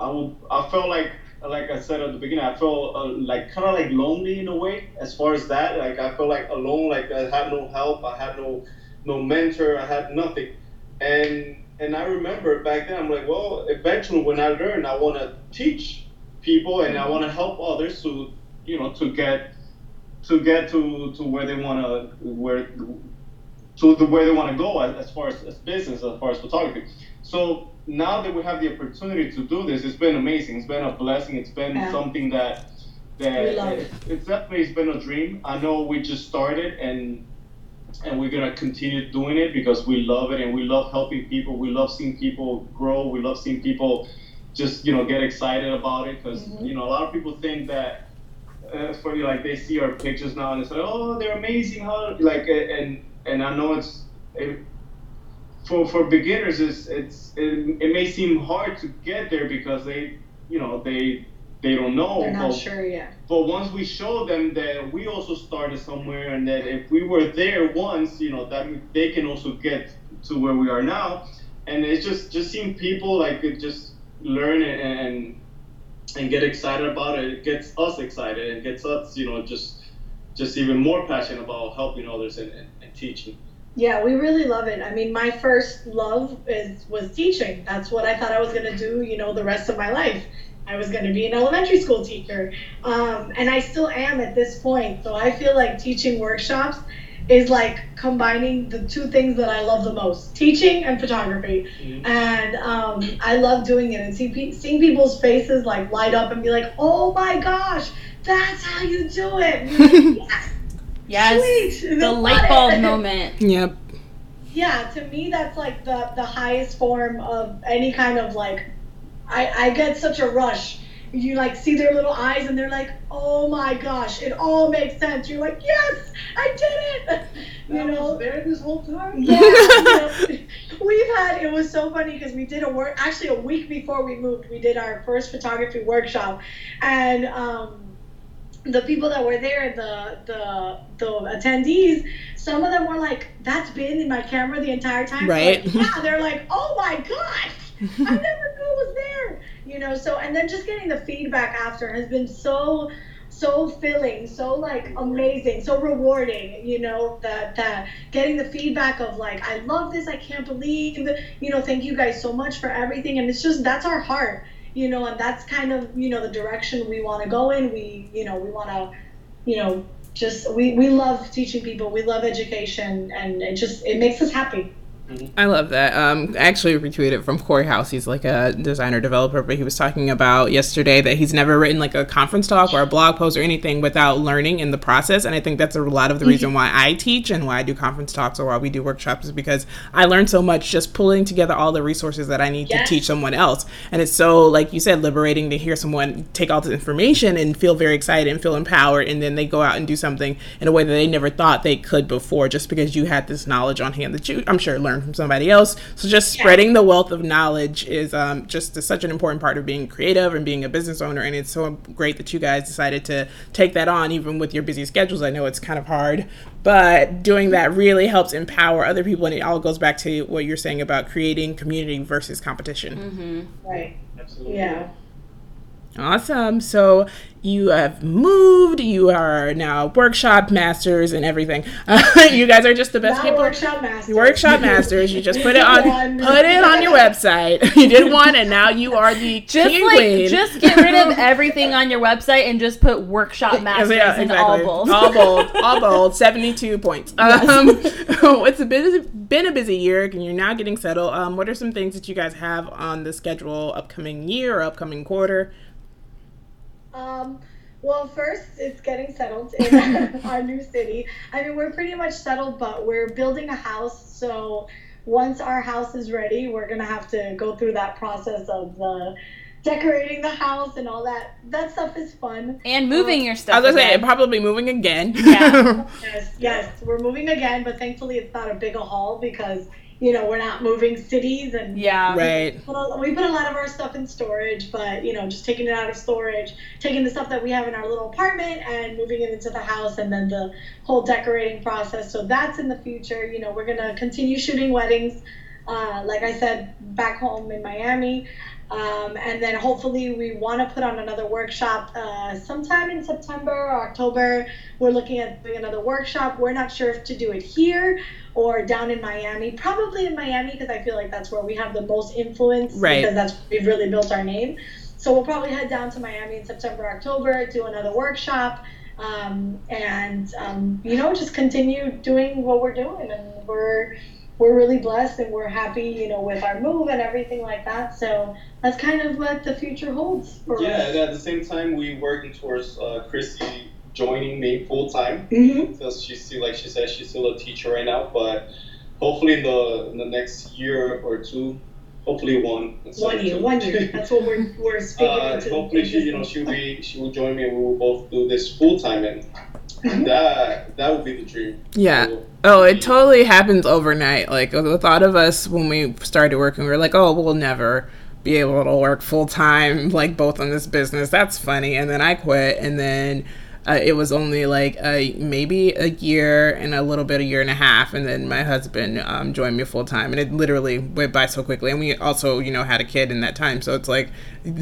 I would I felt like like I said at the beginning I felt uh, like kind of like lonely in a way as far as that like I felt like alone like I had no help I had no no mentor I had nothing and and I remember back then I'm like well eventually when I learn I want to teach people and I want to help others to you know to get to get to to where they want to where to the where they want to go as, as far as, as business as far as photography. So now that we have the opportunity to do this it's been amazing. It's been a blessing. It's been Yeah. something that that it, it's definitely it's been a dream. I know we just started and and we're gonna continue doing it because we love it and we love helping people. We love seeing people grow. We love seeing people just you know get excited about it because Mhm. you know a lot of people think that uh, for you like they see our pictures now and it's like oh they're amazing how like uh, and and I know it's it, for for beginners it's it's it, it may seem hard to get there because they you know they they don't know They're not but, sure yet. but once we show them that we also started somewhere and that if we were there once you know that they can also get to where we are now and it's just just seeing people like it just learn and and, and get excited about it it gets us excited and gets us you know just just even more passionate about helping others and, and, and teaching Yeah, we really love it. I mean, my first love is was teaching. That's what I thought I was gonna do. You know, the rest of my life. I was going to be an elementary school teacher. Um, and I still am at this point. So I feel like teaching workshops is like combining the two things that I love the most teaching and photography. Mm-hmm. And um, I love doing it and see, seeing people's faces like light up and be like, oh my gosh, that's how you do it. Like, <laughs> yes. Sweet. The light bulb <laughs> moment. Yep. Yeah, to me, that's like the, the highest form of any kind of like I, I get such a rush. You like see their little eyes and they're like, oh my gosh, it all makes sense. You're like, yes, I did it. You I know, there this whole time. Yeah, you <laughs> know, we've had. It was so funny because we did a work. Actually, a week before we moved, we did our first photography workshop, and um, the people that were there, the the the attendees, some of them were like, "That's been in my camera the entire time." Right. Like, yeah, they're like, "Oh my gosh." I <laughs> never knew it was there. You know, so and then just getting the feedback after has been so so filling, so like amazing, so rewarding, you know, that that getting the feedback of like, I love this, I can't believe, you know, thank you guys so much for everything. And it's just that's our heart, you know, and that's kind of, you know, the direction we want to go in. We, you know, we want to, you know, just we, we love teaching people, we love education and it just it makes us happy. Mm-hmm. I love that. Um, I actually retweeted from Cory House. He's like a designer developer, but he was talking about yesterday that he's never written like a conference talk or a blog post or anything without learning in the process. And I think that's a lot of the reason mm-hmm. why I teach and why I do conference talks or why we do workshops is because I learn so much just pulling together all the resources that I need yes. to teach someone else. And it's so, like you said, liberating to hear someone take all this information and feel very excited and feel empowered, and then they go out and do something in a way that they never thought they could before, just because you had this knowledge on hand that you, I'm sure, learned from somebody else. So just spreading yeah. the wealth of knowledge is um, just a, such an important part of being creative and being a business owner. And it's so great that you guys decided to take that on, even with your busy schedules. I know it's kind of hard, but doing that really helps empower other people. And it all goes back to what you're saying about creating community versus competition. Mm-hmm. Right. Absolutely. Yeah. Awesome. So you have moved. You are now workshop masters and everything. Uh, <laughs> you guys are just the best Not people. Workshop masters. Workshop masters. You just put it on. put it on your website. <laughs> You did one, and now you are the <laughs> just king like queen. just get rid of everything on your website and just put workshop masters yeah, exactly. in all bold. All bold. All bold. Seventy-two points. Yes. Um, it's a bit, been a busy year, and you're now getting settled. Um, what are some things that you guys have on the schedule upcoming year or upcoming quarter? Um, well, first, it's getting settled <laughs> in our new city. I mean, we're pretty much settled, but we're building a house. So once our house is ready, we're gonna have to go through that process of the decorating the house and all that. That stuff is fun. And moving um, your stuff. I was gonna say probably moving again. Yeah. <laughs> yes, yes, we're moving again, but thankfully it's not a big a haul because you know, we're not moving cities and yeah, right. We put, a, we put a lot of our stuff in storage, but you know, just taking it out of storage, taking the stuff that we have in our little apartment and moving it into the house, and then the whole decorating process. So that's in the future. You know, we're gonna continue shooting weddings, uh, like I said, back home in Miami. Um, and then hopefully we want to put on another workshop uh, sometime in September or October. We're looking at doing another workshop. We're not sure if to do it here or down in Miami. Probably in Miami because I feel like that's where we have the most influence. Right. Because that's where we've really built our name. So we'll probably head down to Miami in September, October, do another workshop, um, and um, you know just continue doing what we're doing. And we're we're really blessed and we're happy, you know, with our move and everything like that. So that's kind of what the future holds for yeah, us. Yeah, and at the same time, we working towards uh, Chrissy joining me full time mm-hmm. because she's still, like she said, she's still a teacher right now. But hopefully, in the in the next year or two, hopefully one. One year, one year. That's what we're we're <laughs> speaking uh, Hopefully, she you know she'll be she will join me and we will both do this full time and. <laughs> That that would be the dream. Yeah. So, oh, it totally happens overnight. Like the thought of us when we started working, we were like, "Oh, we'll never be able to work full time, like both on this business." That's funny. And then I quit, and then uh, it was only like a, maybe a year and a little bit a year and a half and then my husband um, joined me full time and it literally went by so quickly and we also you know had a kid in that time so it's like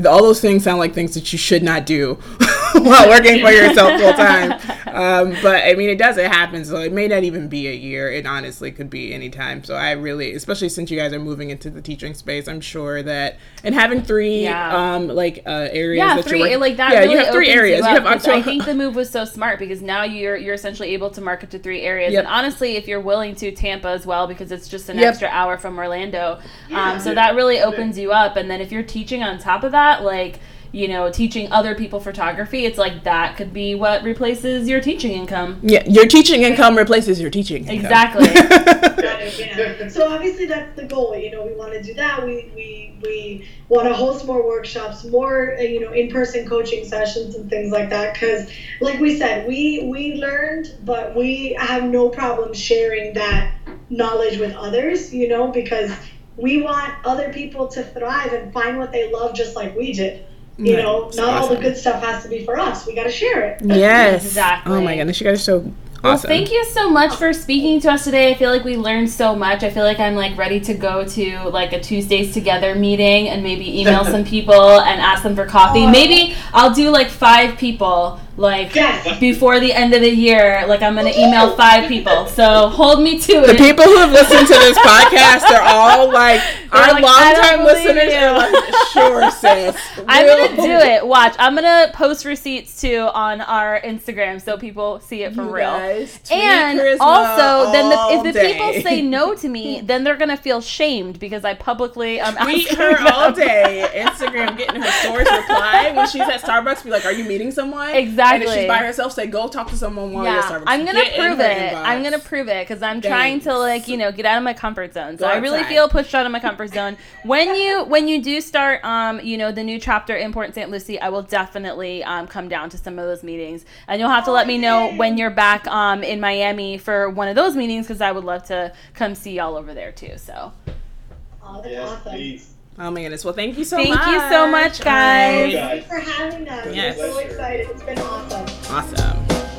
all those things sound like things that you should not do <laughs> while working for yourself full time. Um, but I mean, it does. It happens. So it may not even be a year. It honestly could be any time. So I really, especially since you guys are moving into the teaching space, I'm sure that and having three Yeah. um like uh areas yeah, that three you're working, like that. Yeah, really you have three areas. You, You, have to I think the <laughs> move was so smart because now you're you're essentially able to market to three areas. Yep. And honestly, if you're willing to, Tampa as well because it's just an Yep. extra hour from Orlando. Yeah. Um, so that really opens you up. And then if you're teaching on top of that, like you know, teaching other people photography, it's like that could be what replaces your teaching income. yeah, your teaching income replaces your teaching income. Exactly. <laughs> Right, yeah. So obviously that's the goal. You know, we want to do that. We we we want to host more workshops, more uh, you know in-person coaching sessions and things like that. Because, like we said, we we learned, but we have no problem sharing that knowledge with others. You know, because we want other people to thrive and find what they love, just like we did. You Right. know, It's not all the good stuff has to be for us. We got to share it. Yes. <laughs> Exactly. Oh my goodness, you guys are so Well, awesome. thank you so much for speaking to us today. I feel like we learned so much. I feel like I'm like ready to go to like a Tuesdays together meeting and maybe email <laughs> some people and ask them for coffee. Oh. Maybe I'll do like five people like Yes. before the end of the year. Like I'm gonna email five people. So hold me to it. The people who have listened to this podcast are all like <laughs> They're our like, "I don't longtime believe listeners you." are like, sure, sis. <laughs> I'm gonna do it. Watch. I'm gonna post receipts too on our Instagram so people see it for You real. guys And charisma also, then the, if the day. people say no to me, <laughs> then they're gonna feel shamed because I publicly um Tweet her them. all day. Instagram getting her stories reply when she's at Starbucks. Be like, "Are you meeting someone?" And if she's by herself, say, "Go talk to someone while you're at Yeah, Starbucks." I'm gonna Get prove it. inbox. I'm gonna prove it because I'm trying to like you know get out of my comfort zone. So Go I really outside. feel pushed out of my comfort zone. When you when you do start um you know the new chapter in Port St. Lucie, I will definitely um come down to some of those meetings, and you'll have to let me know when you're back um in Miami for one of those meetings because I would love to come see y'all over there too. So Oh, that's Yes, awesome. please. Oh my goodness. Well, thank you so Thank much. Thank you so much, guys. Thank you for having us. Yes. We're so excited. It's been awesome. Awesome.